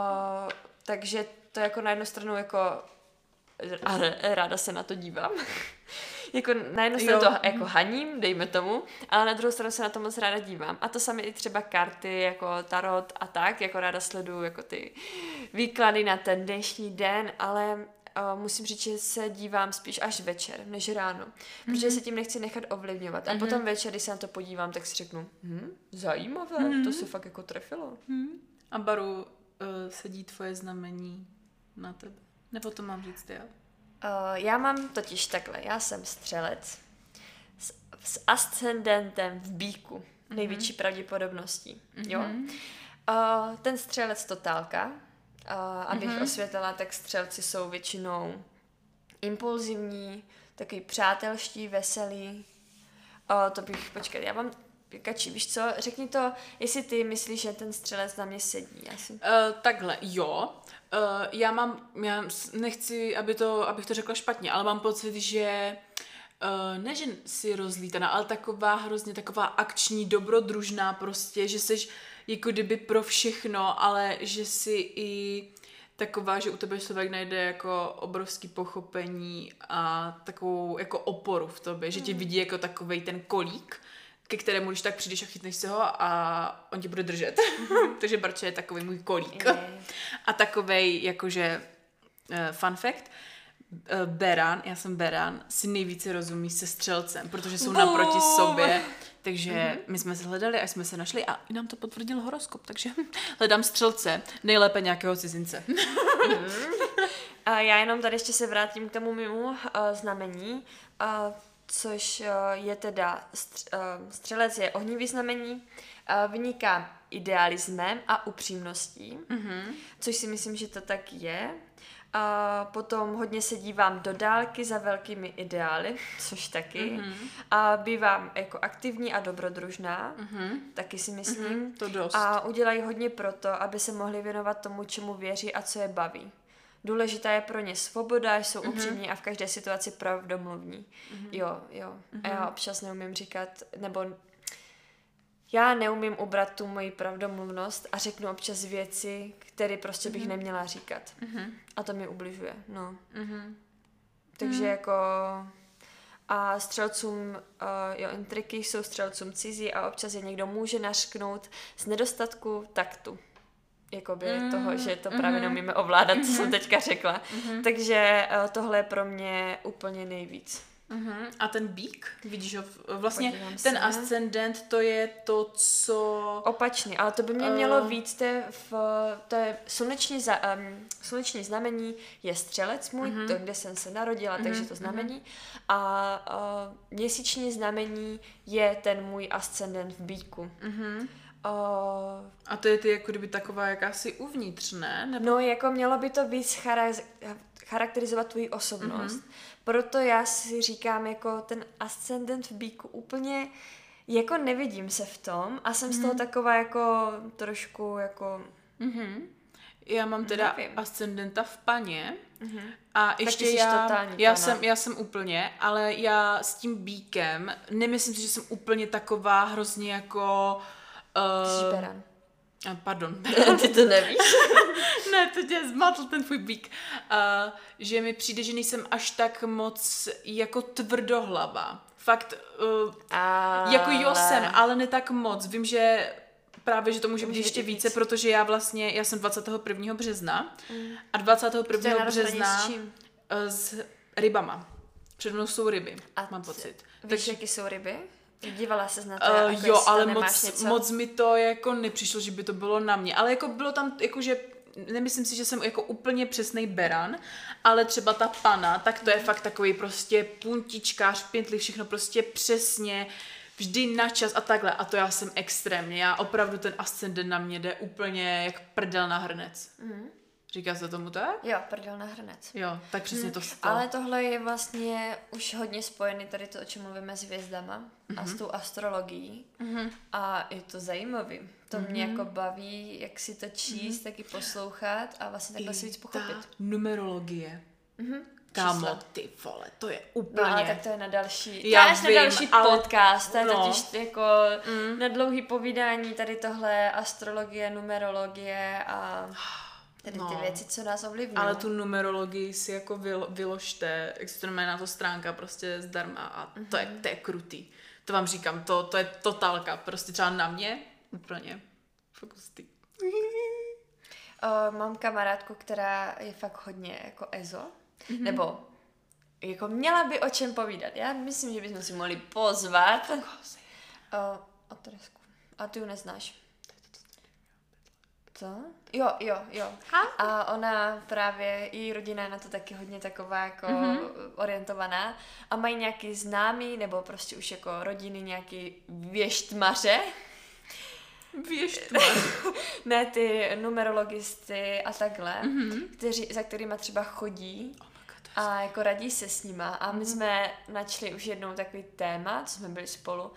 [SPEAKER 1] takže to jako na jednu stranu jako a ráda se na to dívám. jako na jednu stranu to jako haním, dejme tomu, ale na druhou stranu se na to moc ráda dívám. A to sami i třeba karty, jako tarot a tak, jako ráda sleduju jako ty výklady na ten dnešní den, ale uh, musím říct, že se dívám spíš až večer, než ráno. Mm-hmm. Protože se tím nechci nechat ovlivňovat. A mm-hmm. potom večer, když se na to podívám, tak si řeknu, hm, zajímavé, mm-hmm. to se fakt jako trefilo. Mm-hmm.
[SPEAKER 2] A Baru, uh, sedí tvoje znamení na tebe? Nebo to mám říct já?
[SPEAKER 1] Uh, já mám totiž takhle, já jsem střelec s, s ascendentem v bíku, mm-hmm. největší pravděpodobností, mm-hmm. jo. Uh, ten střelec totálka, uh, abych mm-hmm. osvětlila, tak střelci jsou většinou impulzivní, takový přátelští, veselí. Uh, to bych, počkat, já mám Kači, víš co, řekni to, jestli ty myslíš, že ten střelec na mě sedí. Já jsem...
[SPEAKER 2] Uh, takhle, jo. Uh, já mám, já nechci, aby to, abych to řekla špatně, ale mám pocit, že uh, ne, že si rozlítaná, ale taková hrozně taková akční, dobrodružná prostě, že jsi jako kdyby pro všechno, ale že si i taková, že u tebe člověk najde jako obrovský pochopení a takovou jako oporu v tobě, že tě
[SPEAKER 1] Hmm.
[SPEAKER 2] vidí jako takovej ten kolík, ke kterému když tak přijdeš a chytneš se ho a on tě bude držet. Takže Barča je takový můj kolík.
[SPEAKER 1] Je.
[SPEAKER 2] A takovej, jakože, uh, fun fact, uh, Beran, já jsem Beran, si nejvíce rozumí se střelcem, protože jsou naproti
[SPEAKER 1] Bum.
[SPEAKER 2] sobě. Takže my jsme se hledali a jsme se našli a i nám to potvrdil horoskop, takže hledám střelce, nejlépe nějakého cizince.
[SPEAKER 1] A já jenom tady ještě se vrátím k tomu mému uh, znamení, uh, což uh, je teda uh, střelec je ohnivý znamení, uh, vyniká idealismem a upřímností, mm-hmm. což si myslím, že to tak je. A potom hodně se dívám do dálky za velkými ideály, což taky. Mm-hmm. A bývám jako aktivní a dobrodružná, mm-hmm. taky si myslím.
[SPEAKER 2] Mm, to dost.
[SPEAKER 1] A udělají hodně proto, aby se mohli věnovat tomu, čemu věří a co je baví. Důležitá je pro ně svoboda, jsou
[SPEAKER 2] Mhm.
[SPEAKER 1] mm-hmm. upřímní a v každé situaci pravdomluvní. Mm-hmm. Jo, jo. Mm-hmm. A
[SPEAKER 2] Mhm.
[SPEAKER 1] já občas neumím říkat, nebo já neumím ubrat tu moji pravdomluvnost a řeknu občas věci, které prostě bych mm-hmm. neměla říkat. Mm-hmm. A to mi ubližuje, no.
[SPEAKER 2] Mhm.
[SPEAKER 1] Takže mm. jako... A střelcům, uh, jo, intriky jsou střelcům cizí a občas je někdo může našknout z nedostatku taktu. Jakoby mm. toho, že to právě neumíme ovládat, co jsem teďka řekla. Mm. Takže uh, tohle je pro mě úplně nejvíc.
[SPEAKER 2] Mhm. A ten bík, vidíš ho, vlastně
[SPEAKER 1] Podívám
[SPEAKER 2] ten
[SPEAKER 1] se.
[SPEAKER 2] ascendent, to je to, co...
[SPEAKER 1] Opačně, ale to by mě mělo
[SPEAKER 2] Eh.
[SPEAKER 1] víc, to je, v, to je sluneční, za, um, sluneční znamení je střelec můj, mm-hmm. to, kde jsem se narodila, mm-hmm. takže to znamení. A uh, měsíční znamení je ten můj ascendent v bíku.
[SPEAKER 2] Mhm.
[SPEAKER 1] Uh,
[SPEAKER 2] A to je ty jako kdyby taková jakási uvnitř, ne? Nebo...
[SPEAKER 1] no, jako mělo by to víc chara- charakterizovat tvoji osobnost. Mm-hmm. Proto já si říkám, jako ten ascendent v bíku úplně jako nevidím se v tom a jsem mm-hmm. z toho taková jako trošku jako
[SPEAKER 2] Mhm. Já mám teda
[SPEAKER 1] Nevím.
[SPEAKER 2] ascendenta v paně a ještě já,
[SPEAKER 1] totální
[SPEAKER 2] já,
[SPEAKER 1] pana.
[SPEAKER 2] jsem, já jsem úplně, ale já s tím bíkem, nemyslím si, že jsem úplně taková hrozně jako...
[SPEAKER 1] Jsi
[SPEAKER 2] Uh, pardon,
[SPEAKER 1] Ty to nevíš?
[SPEAKER 2] ne, to tě zmatl ten tvůj bík. Uh, že mi přijde, že nejsem až tak moc jako tvrdohlava. Fakt, uh, jako jo jsem, ale ne tak moc. Vím, že právě, že to může být ještě více,
[SPEAKER 1] víc.
[SPEAKER 2] protože já vlastně, já jsem 21. března a 21.
[SPEAKER 1] To je na rozhraní
[SPEAKER 2] března
[SPEAKER 1] s čím?
[SPEAKER 2] s rybama. Před mnou jsou ryby,
[SPEAKER 1] A
[SPEAKER 2] mám pocit.
[SPEAKER 1] Víš, jaký jsou ryby? Dívala se na to,
[SPEAKER 2] Uh,
[SPEAKER 1] jako
[SPEAKER 2] jo, ale moc,
[SPEAKER 1] něco?
[SPEAKER 2] moc mi to jako nepřišlo, že by to bylo na mě. Ale jako bylo tam, jako že nemyslím si, že jsem jako úplně přesný beran, ale třeba ta pana, tak to je fakt takový prostě puntičkář, pěntli, všechno prostě přesně, vždy na čas a takhle. A to já jsem extrémně. Já opravdu ten ascendent na mě jde úplně jak prdel na hrnec.
[SPEAKER 1] Mhm.
[SPEAKER 2] Říká se tomu tak?
[SPEAKER 1] Jo, prdel na hrnec.
[SPEAKER 2] Jo, tak přesně to to.
[SPEAKER 1] Ale tohle je vlastně už hodně spojený tady to, o čem mluvíme s hvězdama mm-hmm. a s tou astrologií. Mm-hmm. A je to zajímavý. To mm-hmm. mě jako baví, jak si to číst, mm-hmm. tak i poslouchat a vlastně takhle si víc pochopit.
[SPEAKER 2] Ta numerologie.
[SPEAKER 1] Mm-hmm.
[SPEAKER 2] Kámo,
[SPEAKER 1] Čísla.
[SPEAKER 2] ty vole, to je
[SPEAKER 1] No
[SPEAKER 2] úplně...
[SPEAKER 1] ale tak to je na další,
[SPEAKER 2] Já
[SPEAKER 1] to je
[SPEAKER 2] vím,
[SPEAKER 1] na další
[SPEAKER 2] ale-
[SPEAKER 1] podcast, to je
[SPEAKER 2] no.
[SPEAKER 1] totiž jako mm. na dlouhý povídání tady tohle astrologie, numerologie a tady ty
[SPEAKER 2] No.
[SPEAKER 1] věci, co nás ovlivňují.
[SPEAKER 2] Ale tu numerologii si jako vylo, vyložte, jak se to jmenuje na to stránka, prostě zdarma a to je, to je krutý. To vám říkám, to, to je totálka, prostě třeba na mě úplně fokusty.
[SPEAKER 1] Uh, mám kamarádku, která je fakt hodně jako EZO, mm-hmm. nebo jako měla by o čem povídat. Já myslím, že bychom si mohli pozvat uh, o Teresku. A ty ji neznáš. Co? Jo, jo, jo. A ona právě, její rodina je na to taky hodně taková jako mm-hmm. orientovaná a mají nějaký známý, nebo prostě už jako rodiny nějaký věštmaře,
[SPEAKER 2] Věštma.
[SPEAKER 1] ne ty numerologisty a takhle, mm-hmm. kteří, za kterýma třeba chodí
[SPEAKER 2] Oh
[SPEAKER 1] a jako radí se s nima. A my jsme načli už jednou takový téma, co jsme byli spolu,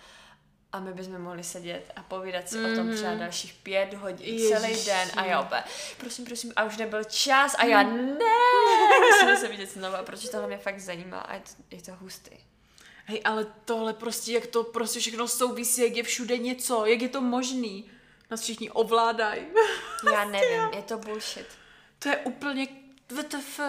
[SPEAKER 1] a my bychom mohli sedět a povídat si mm-hmm. o tom třeba dalších pět hodin,
[SPEAKER 2] Ježiši.
[SPEAKER 1] celý den. A já opět, prosím, prosím, a už nebyl čas a já ne, musíme se vidět znova, protože tohle mě fakt zajímá a je to, je to hustý.
[SPEAKER 2] Hej, ale tohle prostě, jak to prostě všechno souvisí, jak je všude něco, jak je to možný. Nás všichni ovládají.
[SPEAKER 1] Já nevím, je to bullshit.
[SPEAKER 2] To je úplně VTF.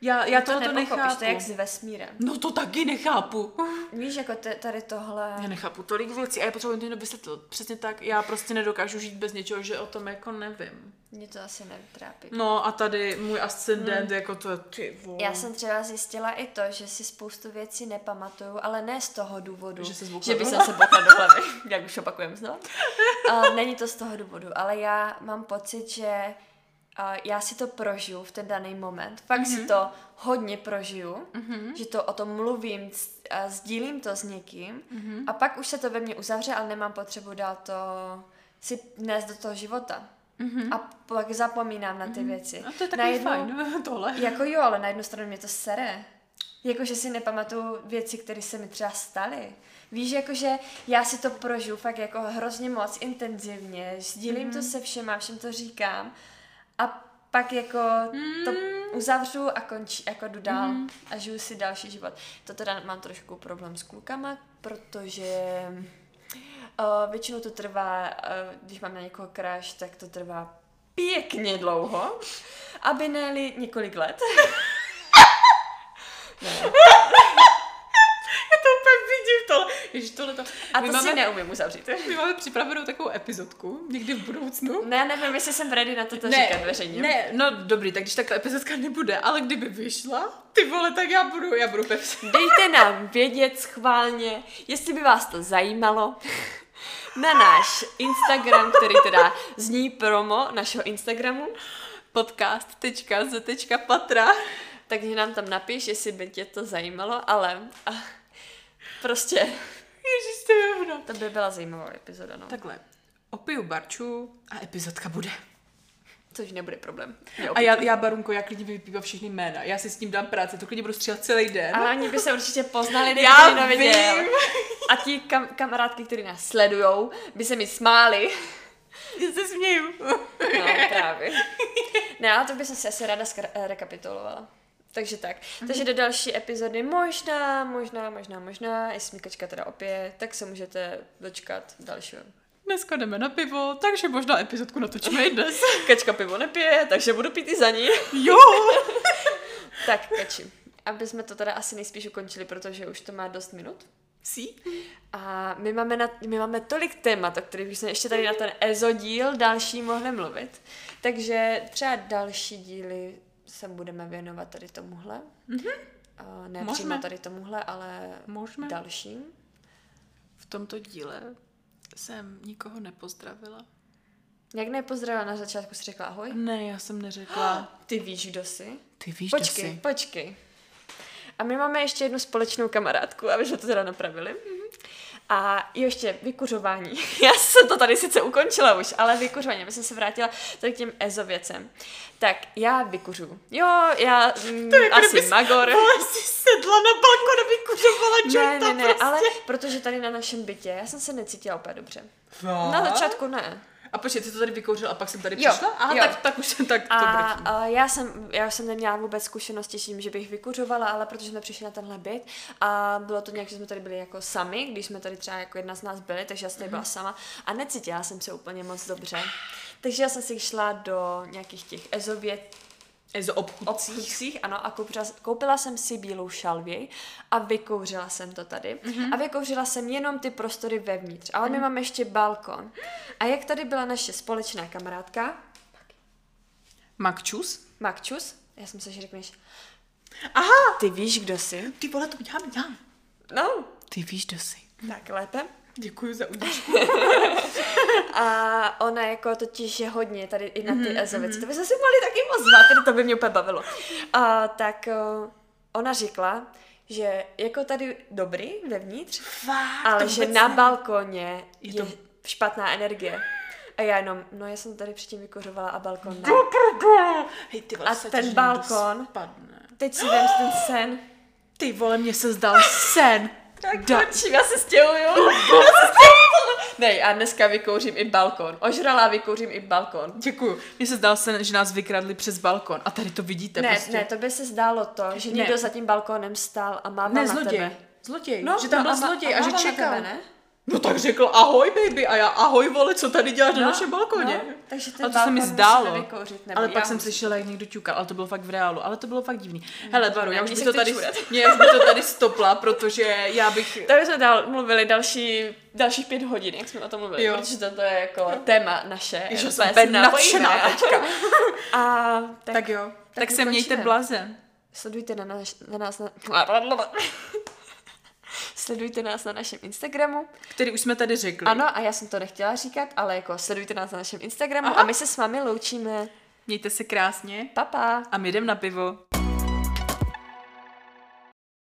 [SPEAKER 2] Já, já
[SPEAKER 1] to
[SPEAKER 2] tohle nechápu.
[SPEAKER 1] To je jak s vesmírem.
[SPEAKER 2] No to taky nechápu.
[SPEAKER 1] Víš, jako t- tady tohle...
[SPEAKER 2] Já nechápu tolik věcí a já potřebuji to vysvětlit. Přesně tak, já prostě nedokážu žít bez něčeho, že o tom jako nevím.
[SPEAKER 1] Mě to asi netrápí.
[SPEAKER 2] No a tady můj ascendent, hmm. jako to je ty vole.
[SPEAKER 1] Já jsem třeba zjistila i to, že si spoustu věcí nepamatuju, ale ne z toho důvodu,
[SPEAKER 2] že,
[SPEAKER 1] že by se bokla do hlavy, jak už opakujem znovu. Uh, není to z toho důvodu, ale já mám pocit, že uh, já si to prožiju v ten daný moment. Fakt mm-hmm. si mhm. to hodně prožiju, mm-hmm. že to o tom mluvím, a sdílím to s někým mm-hmm. a pak už se to ve mně uzavře, ale nemám potřebu dát to si nést do toho života. Mm-hmm. A pak zapomínám na ty mm-hmm. věci.
[SPEAKER 2] A to je takový jednu, fajn, tohle.
[SPEAKER 1] Jako jo, ale na jednu stranu mě to sere. Jako, že si nepamatuju věci, které se mi třeba staly. Víš, jakože já si to prožiju fakt jako hrozně moc intenzivně, sdílím mm-hmm. to se všema, všem to říkám a pak jako mm. to uzavřu a končí, jako jdu dál mm. a žiju si další život. To teda mám trošku problém s klukama, protože Uh, většinou to trvá, uh, když mám na někoho crash, tak to trvá pěkně dlouho, aby ne několik let.
[SPEAKER 2] ne. Já to úplně vidím to. Ježiš, tohle to.
[SPEAKER 1] A to my si máme, neumím uzavřít.
[SPEAKER 2] My máme připravenou takovou epizodku někdy v budoucnu.
[SPEAKER 1] Ne, nevím, jestli jsem ready na toto ne, říkat veřejně.
[SPEAKER 2] Ne, no dobrý, tak když takhle epizodka nebude, ale kdyby vyšla, ty vole, tak já budu, já budu pepsi.
[SPEAKER 1] Dejte nám vědět schválně, jestli by vás to zajímalo na náš Instagram, který teda zní promo našeho Instagramu podcast.z.patra takže nám tam napiš, jestli by tě to zajímalo, ale a, prostě
[SPEAKER 2] Ježiš, to je ono.
[SPEAKER 1] To by byla zajímavá epizoda, no.
[SPEAKER 2] Takhle, opiju barču a epizodka bude.
[SPEAKER 1] Což nebude problém.
[SPEAKER 2] A já, já Barunko, já klidně vypívám všechny jména. Já si s tím dám práci, to klidně budu střílet celý den.
[SPEAKER 1] Ale oni by se určitě poznali, kdyby já neviděl. A ti kam, kamarádky, kteří nás sledujou, by se mi smáli.
[SPEAKER 2] Já se směju.
[SPEAKER 1] No, právě. Ne, ale to bych si asi ráda skra- rekapitulovala. Takže tak. Mm-hmm. Takže do další epizody možná, možná, možná, možná, jestli mi kačka teda opět, tak se můžete dočkat dalšího
[SPEAKER 2] dneska jdeme na pivo, takže možná epizodku natočíme i dnes.
[SPEAKER 1] Kačka pivo nepije, takže budu pít i za ní.
[SPEAKER 2] Jo!
[SPEAKER 1] tak, Kači, aby jsme to teda asi nejspíš ukončili, protože už to má dost minut.
[SPEAKER 2] Sí.
[SPEAKER 1] A my máme, na, my máme tolik témat, o kterých jsme ještě tady na ten EZO díl další mohli mluvit. Takže třeba další díly se budeme věnovat tady tomuhle. Mm-hmm. Uh, ne přímo tady tomuhle, ale Můžeme. dalším.
[SPEAKER 2] V tomto díle jsem nikoho nepozdravila.
[SPEAKER 1] Jak nepozdravila na začátku, jsi řekla ahoj?
[SPEAKER 2] Ne, já jsem neřekla.
[SPEAKER 1] Ty víš, kdo jsi?
[SPEAKER 2] Ty víš,
[SPEAKER 1] počkej,
[SPEAKER 2] kdo jsi.
[SPEAKER 1] Počkej, A my máme ještě jednu společnou kamarádku, aby jsme to teda napravili. A ještě vykuřování. Já jsem to tady sice ukončila už, ale vykuřování, aby jsem se vrátila tady k těm EZO věcem. Tak já vykuřu. Jo, já mm, asi magor.
[SPEAKER 2] jsi sedla na balkon a vykuřovala
[SPEAKER 1] Ne, ne, ne, prostě. ale protože tady na našem bytě, já jsem se necítila úplně dobře.
[SPEAKER 2] No.
[SPEAKER 1] Na začátku ne.
[SPEAKER 2] A počkej, ty to tady vykouřil a pak jsem tady jo, přišla? Aha, jo. Tak, tak už jsem tak
[SPEAKER 1] a, to a já jsem, já jsem neměla vůbec zkušenosti s tím, že bych vykuřovala, ale protože jsme přišli na tenhle byt a bylo to nějak, že jsme tady byli jako sami, když jsme tady třeba jako jedna z nás byli, takže já jsem tady byla mm-hmm. sama a necítila jsem se úplně moc dobře. Takže já jsem si šla do nějakých těch ezovět,
[SPEAKER 2] Ezo obchůdcích.
[SPEAKER 1] obchůdcích. ano, a koupila, koupila jsem si bílou šalvěj a vykouřila jsem to tady. Mm-hmm. A vykouřila jsem jenom ty prostory vevnitř, ale mm. my mhm. máme ještě balkon. A jak tady byla naše společná kamarádka?
[SPEAKER 2] Makčus.
[SPEAKER 1] Makčus? Já jsem se, že řekneš.
[SPEAKER 2] Aha!
[SPEAKER 1] Ty víš, kdo jsi?
[SPEAKER 2] Ty vole, to dělám já.
[SPEAKER 1] No.
[SPEAKER 2] Ty víš, kdo jsi.
[SPEAKER 1] Tak lépe.
[SPEAKER 2] Děkuji za udičku.
[SPEAKER 1] a ona jako totiž je hodně tady i na ty mm-hmm. EZO věci. To by se si mohli taky ozvat, tady to by mě úplně bavilo. A tak uh, ona řekla, že jako tady dobrý vevnitř,
[SPEAKER 2] Fakt,
[SPEAKER 1] ale že na balkoně je, je to... špatná energie. A já jenom, no já jsem tady předtím vykořovala a balkon ne.
[SPEAKER 2] Hej, ty
[SPEAKER 1] vole, a ten balkon, teď si vem ten sen.
[SPEAKER 2] Ty vole, mně se zdal sen.
[SPEAKER 1] Tak da- končím, já se stěhuju. Ne, a dneska vykouřím i balkon. Ožralá vykouřím i balkon.
[SPEAKER 2] Děkuju. Mně se zdál se, že nás vykradli přes balkon. A tady to vidíte
[SPEAKER 1] ne,
[SPEAKER 2] prostě.
[SPEAKER 1] Ne, to by se zdálo to, že ne. někdo za tím balkonem stál a mával
[SPEAKER 2] ne,
[SPEAKER 1] na
[SPEAKER 2] zloděj.
[SPEAKER 1] tebe.
[SPEAKER 2] Zloděj. No, že tam no, byl a zloděj a, a že čekal.
[SPEAKER 1] Tebe, ne?
[SPEAKER 2] No tak řekl ahoj baby a já ahoj vole, co tady děláš no, na našem balkoně?
[SPEAKER 1] No, takže ten
[SPEAKER 2] ale to se mi zdálo.
[SPEAKER 1] Vykouřit,
[SPEAKER 2] ale pak jsem slyšela, jak někdo ťukal, ale to bylo fakt v reálu, ale to bylo fakt divný. Hele, Baru, já už bych to tady, mě, já už bych to tady stopla, protože já bych...
[SPEAKER 1] Tady jsme dál mluvili další, dalších pět hodin, jak jsme o tom mluvili, jo. protože to, to je jako téma naše.
[SPEAKER 2] Ježiš, jsem nadšená teďka.
[SPEAKER 1] A
[SPEAKER 2] tak, tak jo, tak, tak se mějte blaze.
[SPEAKER 1] Sledujte na, naš, na nás na... Sledujte nás na našem Instagramu.
[SPEAKER 2] Který už jsme tady řekli.
[SPEAKER 1] Ano, a já jsem to nechtěla říkat, ale jako sledujte nás na našem Instagramu Aha. a my se s vámi loučíme.
[SPEAKER 2] Mějte se krásně.
[SPEAKER 1] Papa.
[SPEAKER 2] A my jdem na pivo.